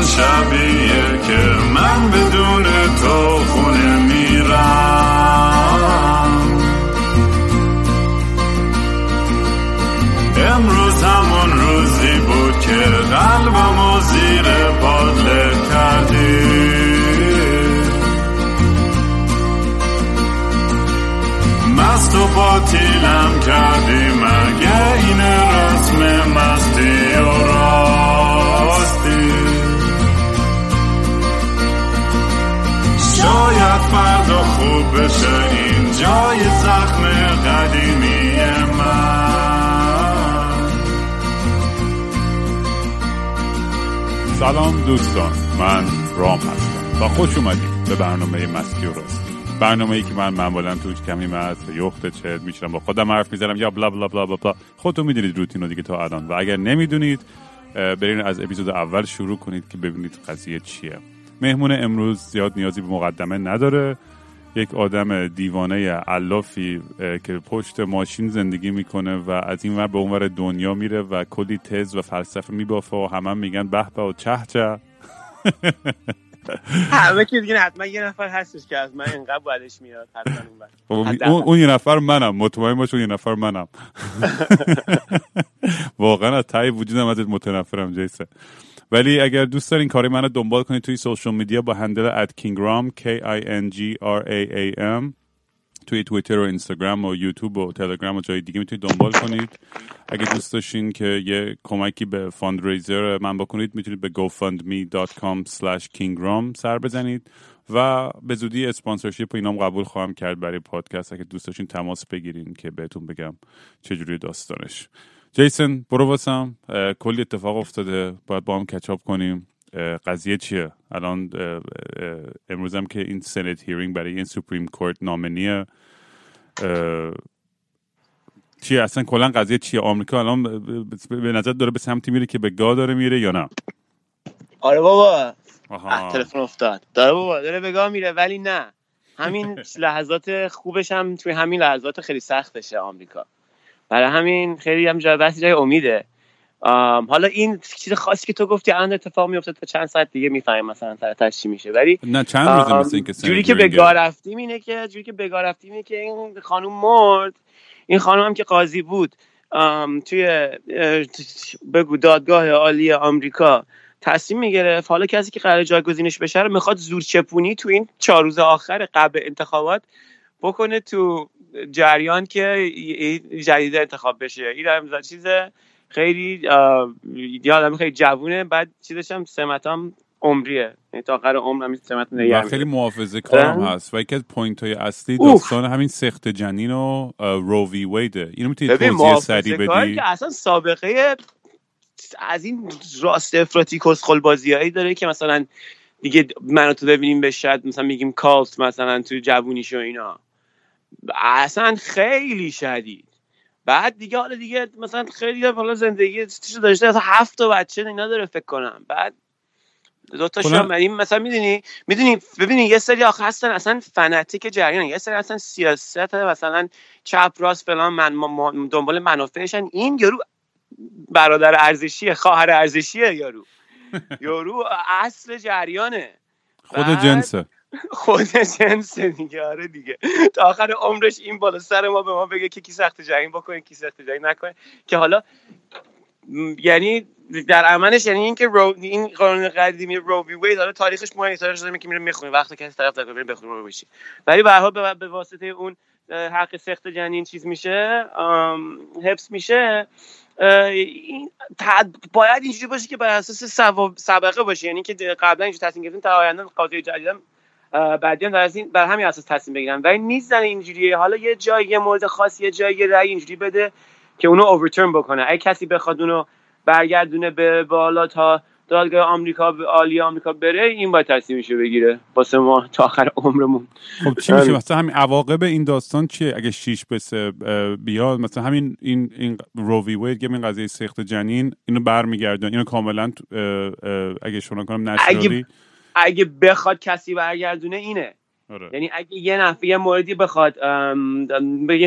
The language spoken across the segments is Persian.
همون شبیه که من بدون سلام دوستان من رام هستم. و خوش اومدید به برنامه مستی و راستی. برنامه ای که من معمولا توش کمی مرد یخت چرت میشم با خودم حرف می‌زنم یا بلا بلا بلا بلا. خودتون می‌دونید روتین رو دیگه تا الان. و اگر نمی‌دونید برین از اپیزود اول شروع کنید که ببینید قضیه چیه. مهمون امروز زیاد نیازی به مقدمه نداره. یک آدم دیوانه علافی که پشت ماشین زندگی می‌کنه و از این ور به اونور دنیا میره و کلی تز و فلسفه میبافه و همه میگن به به و چه چه. همه که دیگه حتما یه نفر هستش که از من اینقدر بعدش میاد حتما اون, اون یه نفر منم. مطمئن باش اون یه نفر منم. واقعا از ته وجودم ازت متنفرم جیسن. ولی اگر دوست دارین کاری منو دنبال کنید توی social media با handle کینگرام K I N G R A A M توی تویتر و اینستاگرام و یوتیوب و تلگرام و جای دیگه می‌تونید دنبال کنید. اگه دوست داشتین که یه کمکی به fundraiser من بکنید می‌تونید به gofundme.com slash kingram سر بزنید و به زودی sponsorship اینام قبول خواهم کرد برای پادکست. اگه دوست داشتین تماس بگیرین که بهتون بگم چجوری داستانش. جیسن برو واسم. کلی اتفاق افتاده. باید با هم catch up کنیم. قضیه چیه؟ الان امروزم که این Senate hearing برای این Supreme Court nominee چیه؟ اصلا کلا قضیه چیه؟ آمریکا الان به نظر داره به سمتی میره که به گا داره میره یا نه؟ آره بابا. تلفن افتاد. داره بابا داره به گا میره ولی نه. همین لحظات خوبش هم توی همین لحظات خیلی سختشه آمریکا. برای همین خیلی هم جای بحث جای امیده. حالا این چیز خاصی که تو گفتی الان اتفاق میفته تا چند ساعت دیگه می‌فهمیم مثلا سر چی میشه. ولی نه چند روز مثل این که جوری که به گا رفتیم اینه که جوری که به گا رفتیم اینه که این خانم مرد. این خانم هم که قاضی بود. توی بگو دادگاه عالی آمریکا تصمیم می‌گرفت حالا کسی که قرار جایگزینش بشه رو می‌خواد زور چپونی تو این چهار روز آخر قبل انتخابات بکنه تو جریان که جدید انتخاب بشه. این هم چیز خیلی یادم خیلی جوونه بعد چیزش هم سمت مادام‌العمریه. یعنی تا آخر عمر همین سمت و خیلی محافظه کارم هست. و یکی از point های اصلی داستان همین سقط جنین و Roe v. Wade ه اینو می‌تونی توضیح سریع بدی؟ که اصلا سابقه از این راست افراطی کسخل بازیایی داره که مثلا دیگه منو تو ببینیم به شاید مثلا میگیم کالت مثلا تو جوونیش و اینا. اصلا خیلی شدید. بعد دیگه حالا دیگه مثلا خیلی حالا زندگی چیزو داشته اصلا هفت تا بچه اینا داره فکر کنم. بعد دو تا شام این مثلا می‌دونی می‌دونی ببینی یه سری آخه هستن اصلا فنتیک جریان یه سری اصلا سیاست مثلا چپ راست فلان من دنبال منافعشن. این یارو برادر ارزشیه خواهر ارزشیه یارو. یارو اصل جریانه. خود جنسه. خود جنس دیگه آره دیگه. تا آخر عمرش این بالا سر ما به ما بگه که کی سخت جنگ بکنه کی سخت جنگ نکنه. که حالا یعنی در عملش یعنی اینکه رو این قانون قدیمی رو وی وید حالا تاریخش مهمه تاریخش که میره می‌خونه. وقتی کسی طرف داره بخونه رو بشی ولی به هر به واسطه اون حق سخت جنین چیز میشه حفظ میشه. باید اینجوری باشه که بر اساس سابقه باشه. یعنی که قبلا اینجوری تصمیم گرفتن تا آینده قاضی جدیدم بعدی هم از این بر همین اساس تصمیم بگیرن ولی نیستن اینجوریه. حالا یه جایی یه مورد خاص یه جایی یه رأی اینجوری بده که اونو اوورترن بکنه. اگه کسی بخواد اونو برگردونه به بالا تا دادگاه آمریکا به عالی آمریکا بره این باید تصمیمشو بگیره. واسه ما تا آخر عمرمون. خب چی میشه؟ مثلا همین عواقب این داستان چیه؟ اگه شیش بسه بیاد مثلا همین این این رووی وید این قضیه سخت جنین اینو برمیگردن اینو کاملا اگه شما کنم نشنالی. اگه بخواد کسی برگردونه اینه آره. یعنی اگه یه نفر یه موردی بخواد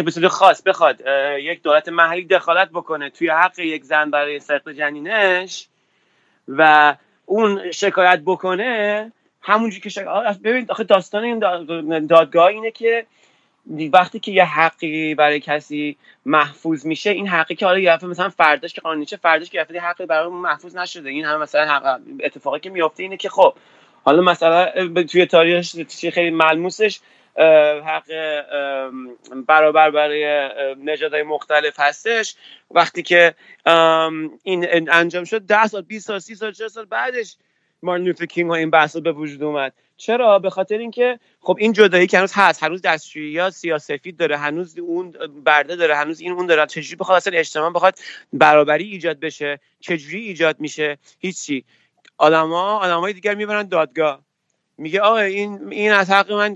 به صورت خاص بخواد یک دولت محلی دخالت بکنه توی حق یک زن برای سخت جنینش و اون شکایت بکنه همونجوری که شکایت ببین آخه داستان این دادگاه اینه که وقتی که یه حقی برای کسی محفوظ میشه این حقی که حالا یه مثلا فرداش که قانونی چه فرداش که یه حقی برای محفوظ نشده این هم مثلا حق اتفاقی که میفته اینه که خب حالا مثلا توی تاریخ خیلی ملموسش حق برابر برای نژادهای مختلف هستش. وقتی که این انجام شد ده سال 20 سال 30 سال 40 سال بعدش مارتین لوتر کینگ ها این بحث به وجود اومد. چرا؟ به خاطر اینکه خب این جدایی که هنوز هست هنوز دستشویی یا سیاسفید داره هنوز اون برده داره هنوز این اون داره چجوری بخواد اصلا اجتماع بخواد برابری ایجاد بشه چجوری ایجاد میشه هیچی. آدما آدمای دیگر می‌برن دادگاه. میگه آقا این این از حق من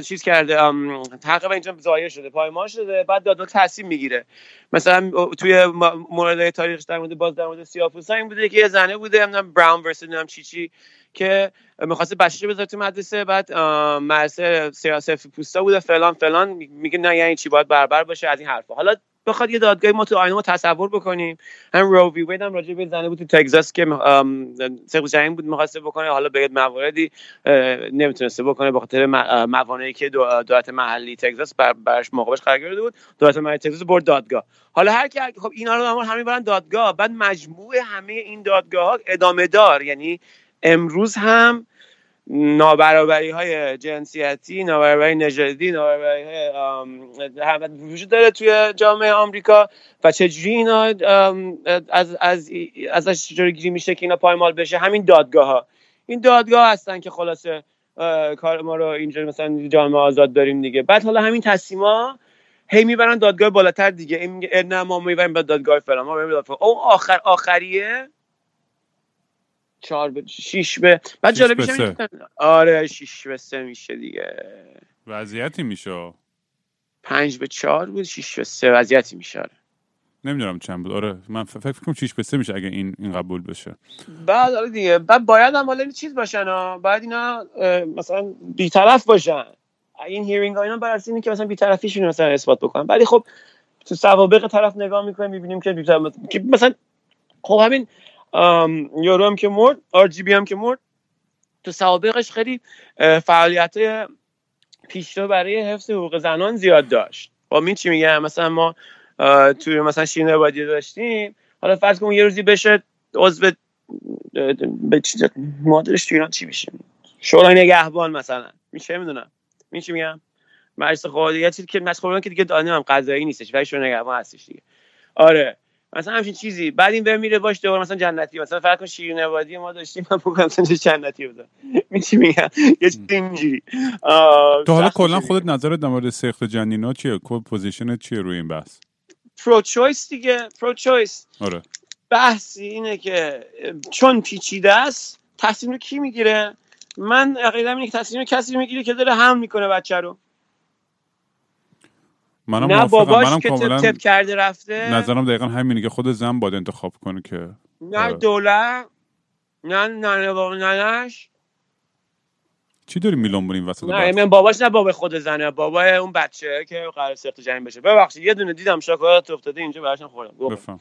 چیز کرده حق من اینجا ظاهر شده پایمال شده بعد دادگاه تصمیم می‌گیره. مثلا توی مورد تاریخش در مورد باز در مورد سیاه‌پوستا این بوده که یه زنه بوده نمی‌دونم براون ورسس نمی‌دونم چی چی. که می‌خواسته بچه‌ش بذاره تو مدرسه بعد مدرسه سیاست پوستا بوده فلان فلان میگه نه یعنی چی باید برابر باشه از این حرفا. حالا بخواد یه دادگاهی ما تو آینه ما تصور بکنیم. هم رو وی وید هم راجع به زنه بود تو تگزاس که سقف جنگ بود می‌خواسته بکنه. حالا به مواردی نمی‌تونسته بکنه به خاطر موانعی که دولت محلی تگزاس بر برش موقعش قرار گرفته بود. دولت محلی تگزاس برد دادگاه. حالا هر کی خب اینا رو همین برن دادگاه. بعد مجموع همه این دادگاه ها ادامه دار. یعنی امروز هم نابرابری های جنسیتی نابرابری نژادی نابرابری های وجود داره توی جامعه آمریکا و چجوری اینا از از ازش گیری میشه که اینا پایمال بشه؟ همین دادگاه ها این دادگاه هستن که خلاصه کار ما رو اینجا مثلا جامعه آزاد داریم دیگه. بعد حالا همین تصمیما هی می‌برن دادگاه بالاتر دیگه. این میگه نه ما می‌بریم به دادگاه فلان ما اون آخر آخریه؟ چهار به شیش به بعد جالبیش آره شیش به سه میشه دیگه. وضعیتی میشه. پنج به چهار بود شیش به سه وضعیتی میشه آره. نمی‌دونم چند بود. آره من فکر کنم 6 به 3 میشه اگه این این قبول بشه. بعد آره دیگه. بعد باید هم حالا چیز باشن ها باید اینا مثلا بیطرف باشن. این hearing ها اینا بر اینه که مثلا بیطرفیشون مثلا اثبات بکنن. ولی خب تو سوابق طرف نگاه می‌کنیم می‌بینیم که مثلا خب همین یارو هم که مرد RGB هم که مرد. تو سوابقش خیلی فعالیت پیشرو برای حفظ حقوق زنان زیاد داشت. خب، چی میگم مثلا ما توی مثلا شیرین عبادی داشتیم. حالا فرض کن یه روزی بشه عضو مادرش تو ایران چی میشه؟ شورای نگهبان مثلا. میشه می‌دونم؟ این چی میگم مجلس یه چیزی که مجلس که دیگه دانیم هم قضایی نیستش ولی شورای نگهبان هستش دیگه. آره. مثلا همچین چیزی. بعد این میره باش دوباره مثلا جنتی. مثلا فرض کن شیرین عبادی ما داشتیم من بگم مثلا جنتی بودم می چی میگم؟ یه چیزی اینجوری. تو حالا کلا خودت نظرت در مورد سقط جنینا چیه؟ کل position چیه روی این بحث؟ pro-choice دیگه. pro-choice آره. بحث اینه که چون پیچیده است تصمیم رو کی می‌گیره؟ من عقیدم اینه که تصمیم کسی می‌گیره که داره حمل می‌کنه بچه رو. منم نه باباش منم که تپ, تپ کرده رفته. نظرم دقیقا همینه که خود زن باید انتخاب کنه که نه دولت نه نه بابا ننش چی داری میلون بریم وسط نه من باباش نه بابا خود زنه. بابا اون بچه که قرار سخت جنگ بشه. ببخشید یه دونه دیدم شکلات افتاده اینجا براشون خوردم. بفهم.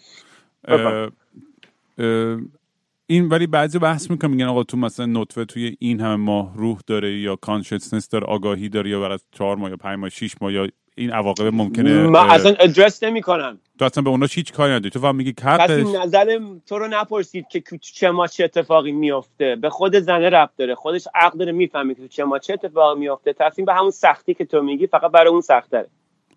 این ولی بعضی بحث می‌کنم میگن آقا تو مثلا نطفه توی این همه ماه روح داره یا کانشسنس داره آگاهی داره یا برای چهار ماه یا پنج ماه شیش ماه یا این عواقب ممکنه من اصلا ادرس نمی‌کنم. تو اصلا به اونا هیچ کاری نداری. تو فقط میگی کسی نظر تو رو نپرسید که چه ما چه اتفاقی میفته به خود زنه رب داره. خودش عقل داره می‌فهمه که چه ما چه اتفاقی میفته تصمیم به همون سختی که تو میگی فقط برای اون سخت داره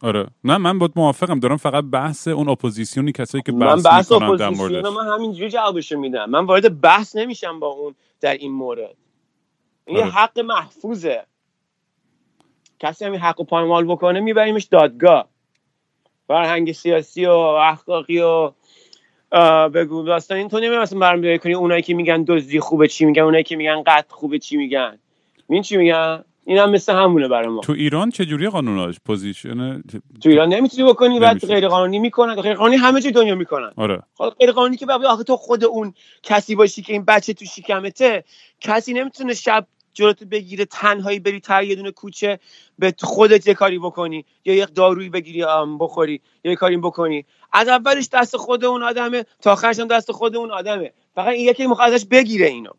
آره. نه من با موافقم. دارم فقط بحث اون اپوزیسیونی کسایی که بحث, من بحث می‌کنن در موردش من همینجوری جوابشو میدم. من وارد بحث نمیشم با اون در این مورد. این آره. حق محفوظه. کسی همین حق و پایمال بکنه میبریمش دادگاه. فرهنگ سیاسی و اخلاقی و بگو داستان. این تو نمی‌دونم مثلا برمی کنی اونایی که میگن دزدی خوبه چی میگن اونایی که میگن قتل خوبه چی میگن. این چی میگن؟ این هم مثل همونه برای ما. تو ایران چه جوری قانوناش position؟ تو ایران نمی‌تونی بکنی بعد غیر قانونی می‌کنن. غیر قانونی همه جای دنیا می‌کنن. آره. خب غیر قانونی که آخه تو خود اون کسی باشی که این بچه تو شکمته کسی نمی‌تونه شب جلوتو بگیره تنهایی بری تا یه دونه کوچه به خودت یه کاری بکنی. یا یک دارویی بگیری بخوری یا یه کاری بکنی. از اولش دست خود اون آدمه تا آخرش هم دست خود اون آدمه. فقط این یکی می‌خواد ازش بگیره اینو.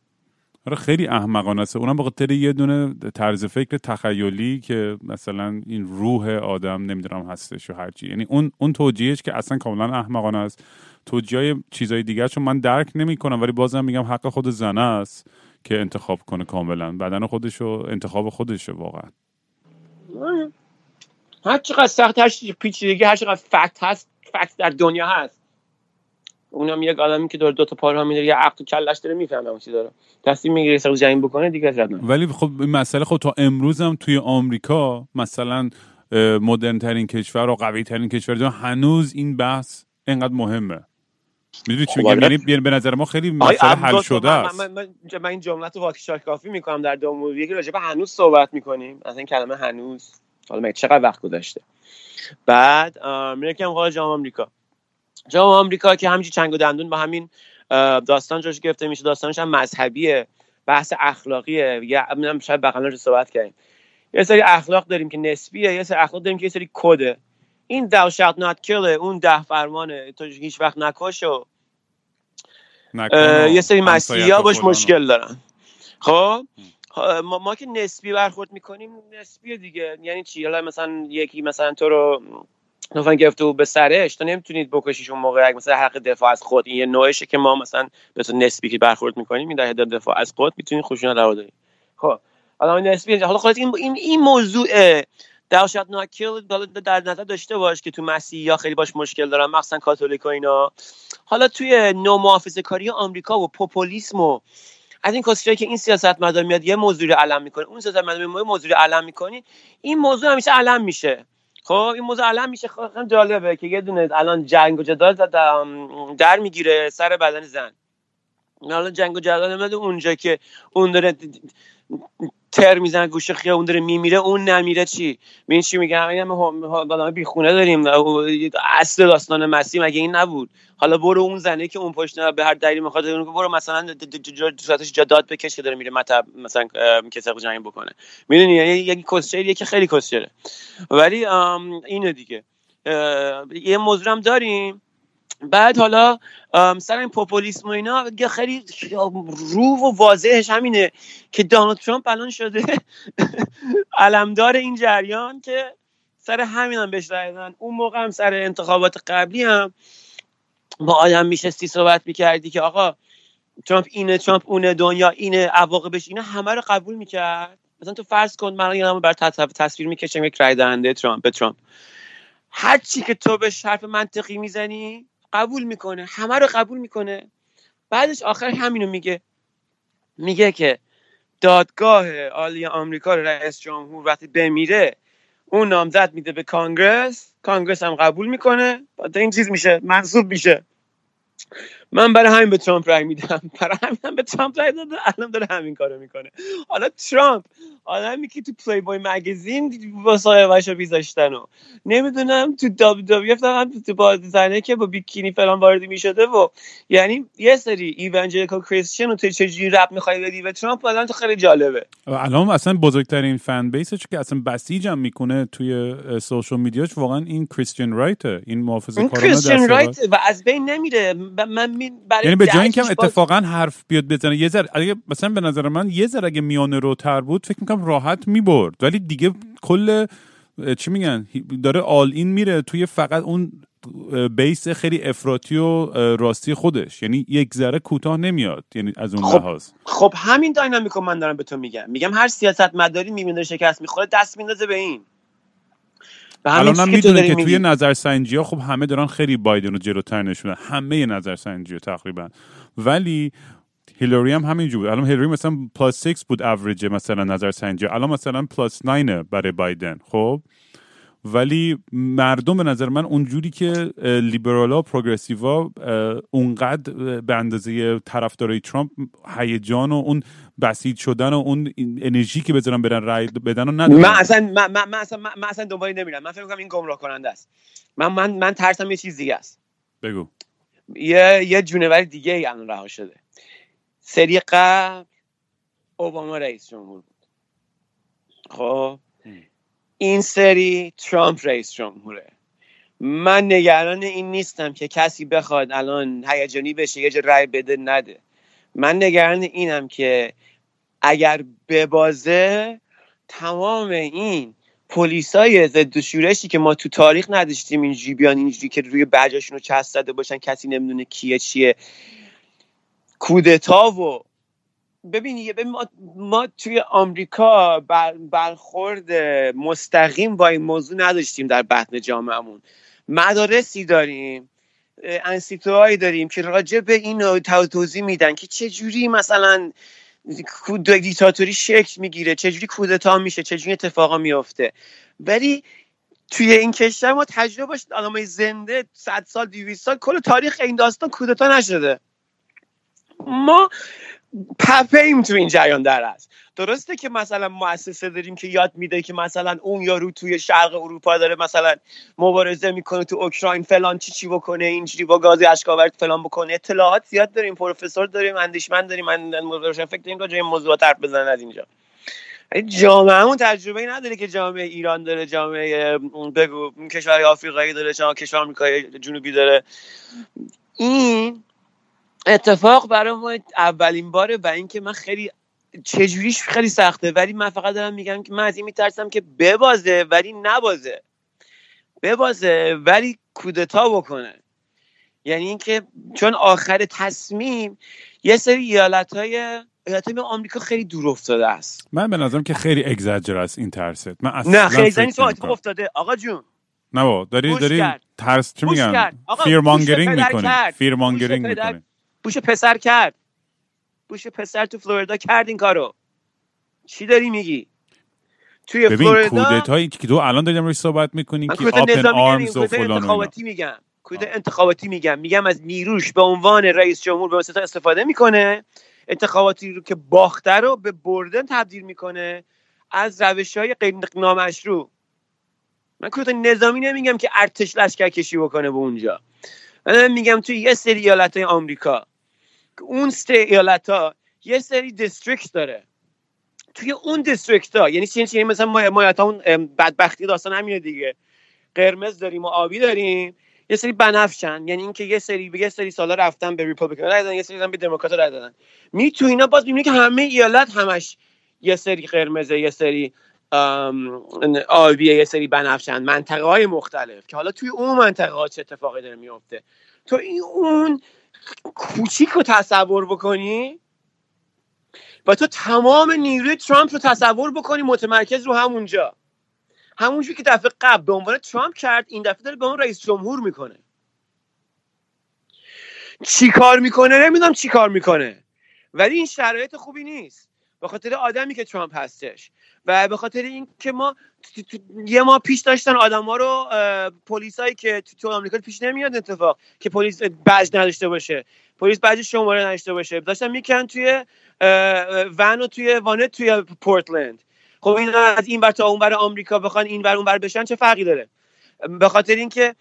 آره خیلی احمقانه است. اونم به خاطر یه دونه طرز فکر تخیلی که مثلا این روح آدم نمی‌دونم هستش و هرچی. یعنی اون اون توجیهش که اصلا کاملا احمقانه است. توجیه چیزای دیگه چون من درک نمی‌کنم ولی بازم میگم حق خود زنه است. که انتخاب کنه کاملا. بدن خودش و انتخاب خودشه واقعا. هر چقدر سخت هر پیچیدگی هر چقدر فکت هست فکت در دنیا هست. اونم یک آدمی که دور دو تا پارا میداره یه عقل کلش داره می‌فهمه اون چی داره. تصمیم می‌گیره سر جنگ بکنه دیگه از ولی خب این مسئله خب تا امروز هم توی آمریکا مثلا مدرن ترین کشور و قوی ترین کشور هنوز این بحث اینقدر مهمه. می‌دونی چی خب، میگم آره. یعنی به نظر ما خیلی مسئله حل شده من, است. من, من, من این جمله تو واکشاک کافی می‌کنم در دو موضوع یکی راجع به هنوز صحبت می‌کنیم. از این کلمه هنوز حالا مگه چقدر وقت گذشته بعد میرکم قول جام آمریکا. جام آمریکا که همینجی چنگ و دندون با همین داستان جاش گرفته میشه. داستانش هم مذهبیه. بحث اخلاقیه. یا شاید بغلا رو صحبت کردیم. یه سری اخلاق داریم که نسبیه. یه سری اخلاق داریم که یه سری کده. این thou shalt not kill اون ده فرمانه. تو هیچ وقت نکش و و یه سری مسیحی ها و باش و- مشکل دارن. خب؟ ها، ما, ما که نسبی برخورد می‌کنیم نسبی دیگه. یعنی چی؟ حالا مثلا یکی مثلا تو رو مثلا گرفته بود به سرش تو نمی‌تونید بکشیش اون موقع. مثلا حق دفاع از خود این یه نوعشه که ما مثلا به تو نسبی که برخورد می‌کنیم این در حد دفاع از خود می‌تونید خشونت روا داریم خب حالا این نسبی حالا خلاص این این, این موضوع not kill حالا در نظر داشته باش که تو مسیحی ها خیلی باش مشکل دارن مخصوصا کاتولیک و اینا. حالا توی نو محافظه کاری آمریکا و پوپولیسم و از این کسیایی که این سیاست مدار میاد یه موضوع رو علم می‌کنه. اون سیاست مدار میاد موضوع رو علم می‌کنی. این موضوع همیشه علم میشه. خب این موضوع علم میشه. خب خیلی جالبه که یه دونه الان جنگ و جدال در, در می‌گیره سر بدن زن. حالا جنگ و جدال اونجا که اون داره تر می‌زنه گوشه خیابون داره میمیره اون نمیره چی؟ ببین چی میگم؟ این همه بی خونه داریم اصل داستان مسیح مگه این نبود؟ حالا برو اون زنه که اون پشت به هر دلیلی می‌خواد برو مثلا صورتش جا داد بکش که داره میره مطب مثلا کسی جنگ بکنه. می‌دونی؟ یعنی یک کسچریه که خیلی کسچره. ولی اینو دیگه. یه موضوع هم داریم. بعد حالا سر این پوپولیسم و اینا خیلی رو و واضحش همینه که دانالد ترامپ الان شده علمدار این جریان که سر همین هم بهش رای دادن. اون موقع هم سر انتخابات قبلی هم با آدم میشستی صحبت می‌کردی که آقا ترامپ اینه ترامپ اونه دنیا اینه عواقبش اینه همه رو قبول می‌کرد. مثلا تو فرض کن من یادم بر تصویر می‌کشم یک رای دهنده ترامپ به ترامپ. هر چی که تو به حرف منطقی می‌زنی قبول می‌کنه همه رو قبول می‌کنه. بعدش آخر همینو میگه. میگه که دادگاه عالی آمریکا رئیس جمهور وقتی بمیره اون نامزد میده به کانگرس کانگرس هم قبول می‌کنه. بعد این چیز میشه منصوب میشه. من برای همین به ترامپ رای میدم. برای همین هم به ترامپ رای داده. الان داره همین کارو می‌کنه. حالا ترامپ آدمی که تو پلی بای مگزین واسه بیذاشتن و نمی‌دونم تو دابل دابل هم تو با زنه که با بیکینی فلان وارد می‌شده و یعنی یه سری evangelical Christian و تو چجوری ربط می‌خوای بدی به ترامپ الان تو خیلی جالبه. الان اصلا بزرگترین fan base ش که اصلا بسیج هم می‌کنه توی social media ش واقعا این Christian right این محافظه این Christian right و از بین نمیره. من برای یعنی به جای اینکه اتفاقا حرف بیاد بزنه یه ذره اگه مثلا به نظر من یه ذره اگه میانه رو تر بود فکر می‌کنم راحت می‌برد. ولی دیگه کل چی میگن؟ داره all in میره توی فقط اون base خیلی افراطی و راستی خودش. یعنی یک ذره کوتاه نمیاد یعنی از اون خب لحاظ. خب همین dynamic و من دارم به تو میگم. میگم هر سیاست مداری می‌بینه شکست می‌خوره دست میندازه به این. الان هم می‌دونه که توی نظرسنجی ها خب همه دارن خیلی بایدن رو جلوتر نشونه همه نظرسنجی ها تقریبا. ولی هیلاری هم همینجور بود. الان هیلاری مثلا plus 6 بود اوریج مثلا نظرسنجی. الان مثلا plus 9 برای بایدن. خب؟ ولی مردم به نظر من اونجوری که لیبرالا و پروگرسیوا اونقدر به اندازه طرفدارای ترامپ هیجان و اون بسیج شدن و اون انرژی که بذارن برن رای بدن و ندارن. من اصلا من, من, من اصلا من, اصلا دنبالی نمیرم. من فکر می‌کنم این گمراه کننده است. من من من ترسم یه چیز دیگه است. بگو. یه یه جونور دیگه ای الان رها شده. سری قبل اوباما رئیس جمهور بود. خب؟ این سری ترامپ رئیس جمهوره. من نگران این نیستم که کسی بخواد الان هیجانی بشه یه رای بده نده. من نگران اینم که اگر ببازه تمام این پلیسای ضد شورشی که ما تو تاریخ نداشتیم اینجوری بیان اینجوری که روی بجاشون رو چسب زده باشن کسی نمی‌دونه کیه چیه. کودتا و ببین ما, ما توی آمریکا برخورد مستقیم با این موضوع نداشتیم در بطن جامعهمون. مدارسی داریم انسیتوهایی داریم که راجع به این توضیح میدن که چه جوری مثلا دیکتاتوری شکل می‌گیره چجوری کودتا میشه چجوری اتفاقا میافته. ولی توی این کشور ما تجربه باشه آدمای زنده صد سال 200 سال کل تاریخ این داستان کودتا نشده. ما پپه ایم تو این جریان در است. درسته که مثلا مؤسسه داریم که یاد میده که مثلا اون یارو توی شرق اروپا داره مثلا مبارزه می‌کنه تو اوکراین فلان چی چی بکنه اینجوری با گاز اشکاورت فلان بکنه. اطلاعات زیاد داریم پروفسور داریم اندیشمند داریم من روشن فکر داریم راجع این موضوعات حرف بزنن از اینجا. جامعهمون تجربه نادره که جامعه ایران داره جامعه بگو کشور آفریقایی داره جامعه کشور آمریکای جنوبی داره. این اتفاق برای ما اولین باره و اینکه من خیلی چجوریش خیلی سخته ولی من فقط دارم میگم که من از این میترسم که ببازه ولی نبازه. ببازه ولی کودتا بکنه. یعنی اینکه چون آخر تصمیم یه سری ایالت های ایالت آمریکا خیلی دور افتاده است. من به نظرم که خیلی اگزاجر است این ترست من اصلا نه خیلی نیست افتاده. آقا جون. نه با داری داری ترس چی میگن fear mongering می‌کنی. fear mongering می‌کنی. بوش پسر کرد. بوش پسر تو فلوریدا کرد این کارو. چی داری میگی؟ توی ببین فلوریدا هایی که تو الان داریم روش صحبت می‌کنی که open arms و فلان انتخاباتی میگم. کودتای انتخاباتی میگم. میگم از نیروش به عنوان رئیس جمهور به واسطه استفاده می‌کنه. انتخاباتی رو که باخته رو به بردن تبدیل می‌کنه از روش های غیر نامشروع. من کودتای نظامی نمیگم که ارتش لشکر کشی بکنه به اونجا. من میگم توی یه سری ایالت های آمریکا. اون سه ایالت ها یه سری district داره. توی اون district ها یعنی چی؟ یعنی مثلا مایت اون بدبختی داستان همینه دیگه. قرمز داریم و آبی داریم. یه سری بنفشن یعنی اینکه یه سری به یه سری سالا رفتن به Republican رای دادن یه سری به دموکرات رای دادن. می تو اینا باز می‌بینی که همه ایالت همش یه سری قرمزه یه سری آبیه یه سری بنفشن منطقه های مختلف که حالا توی اون منطقه ها چه اتفاقی داره میفته تو این اون کوچیک رو تصور بکنی؟ و تو تمام نیروی ترامپ رو تصور بکنی متمرکز رو همونجا. همونجوری که دفعه قبل به عنوان ترامپ کرد این دفعه داره به اون رئیس جمهور می‌کنه. چی کار می‌کنه؟ نمی‌دونم چی کار می‌کنه. ولی این شرایط خوبی نیست. به خاطر آدمی که ترامپ هستش. و به خاطر اینکه ما یه ما پیش داشتن آدما رو پلیسایی که تو آمریکا پیش نمیاد اتفاق که پلیس بج نداشته باشه. پلیس بج شماره نداشته باشه. داشتن میکن توی ون و توی وانت توی پورتلند. خب این از این بر تا اون بر آمریکا بخوان این بر اون بر بشن چه فرقی داره؟ به خاطر اینکه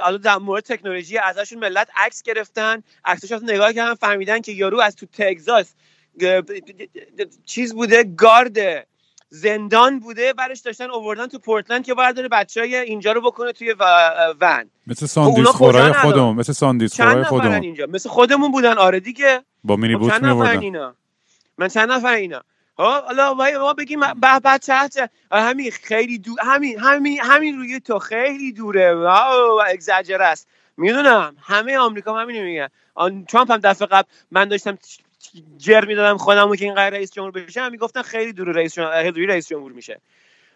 حالا در مورد تکنولوژی ازشون ملت عکس گرفتن عکسش نگاه کردن فهمیدن که یارو از تو تگزاس چیز بوده گارد زندان بوده برش داشتن اووردن تو پورتلند که برداره بچه های اینجا رو بکنه توی ون. مثل ساندیس خورای خودمون مثل ساندیس خورای خودمون. اینجا؟ مثل خودمون بودن آره دیگه. با مینی خب بوت می اینا؟ من چند نفر اینا؟ ها حالا ما بگیم به بچه همین خیلی دور همین همین همین روی تو خیلی دوره. واو اگزاجر است. می‌دونم. همه آمریکا همین میگن. ترامپ هم دفعه قبل من داشتم جر می‌دادم خودمو که این قرار رئیس جمهور بشه. هم می‌گفتن خیلی دور رئیس جمهور رئیس جمهور میشه.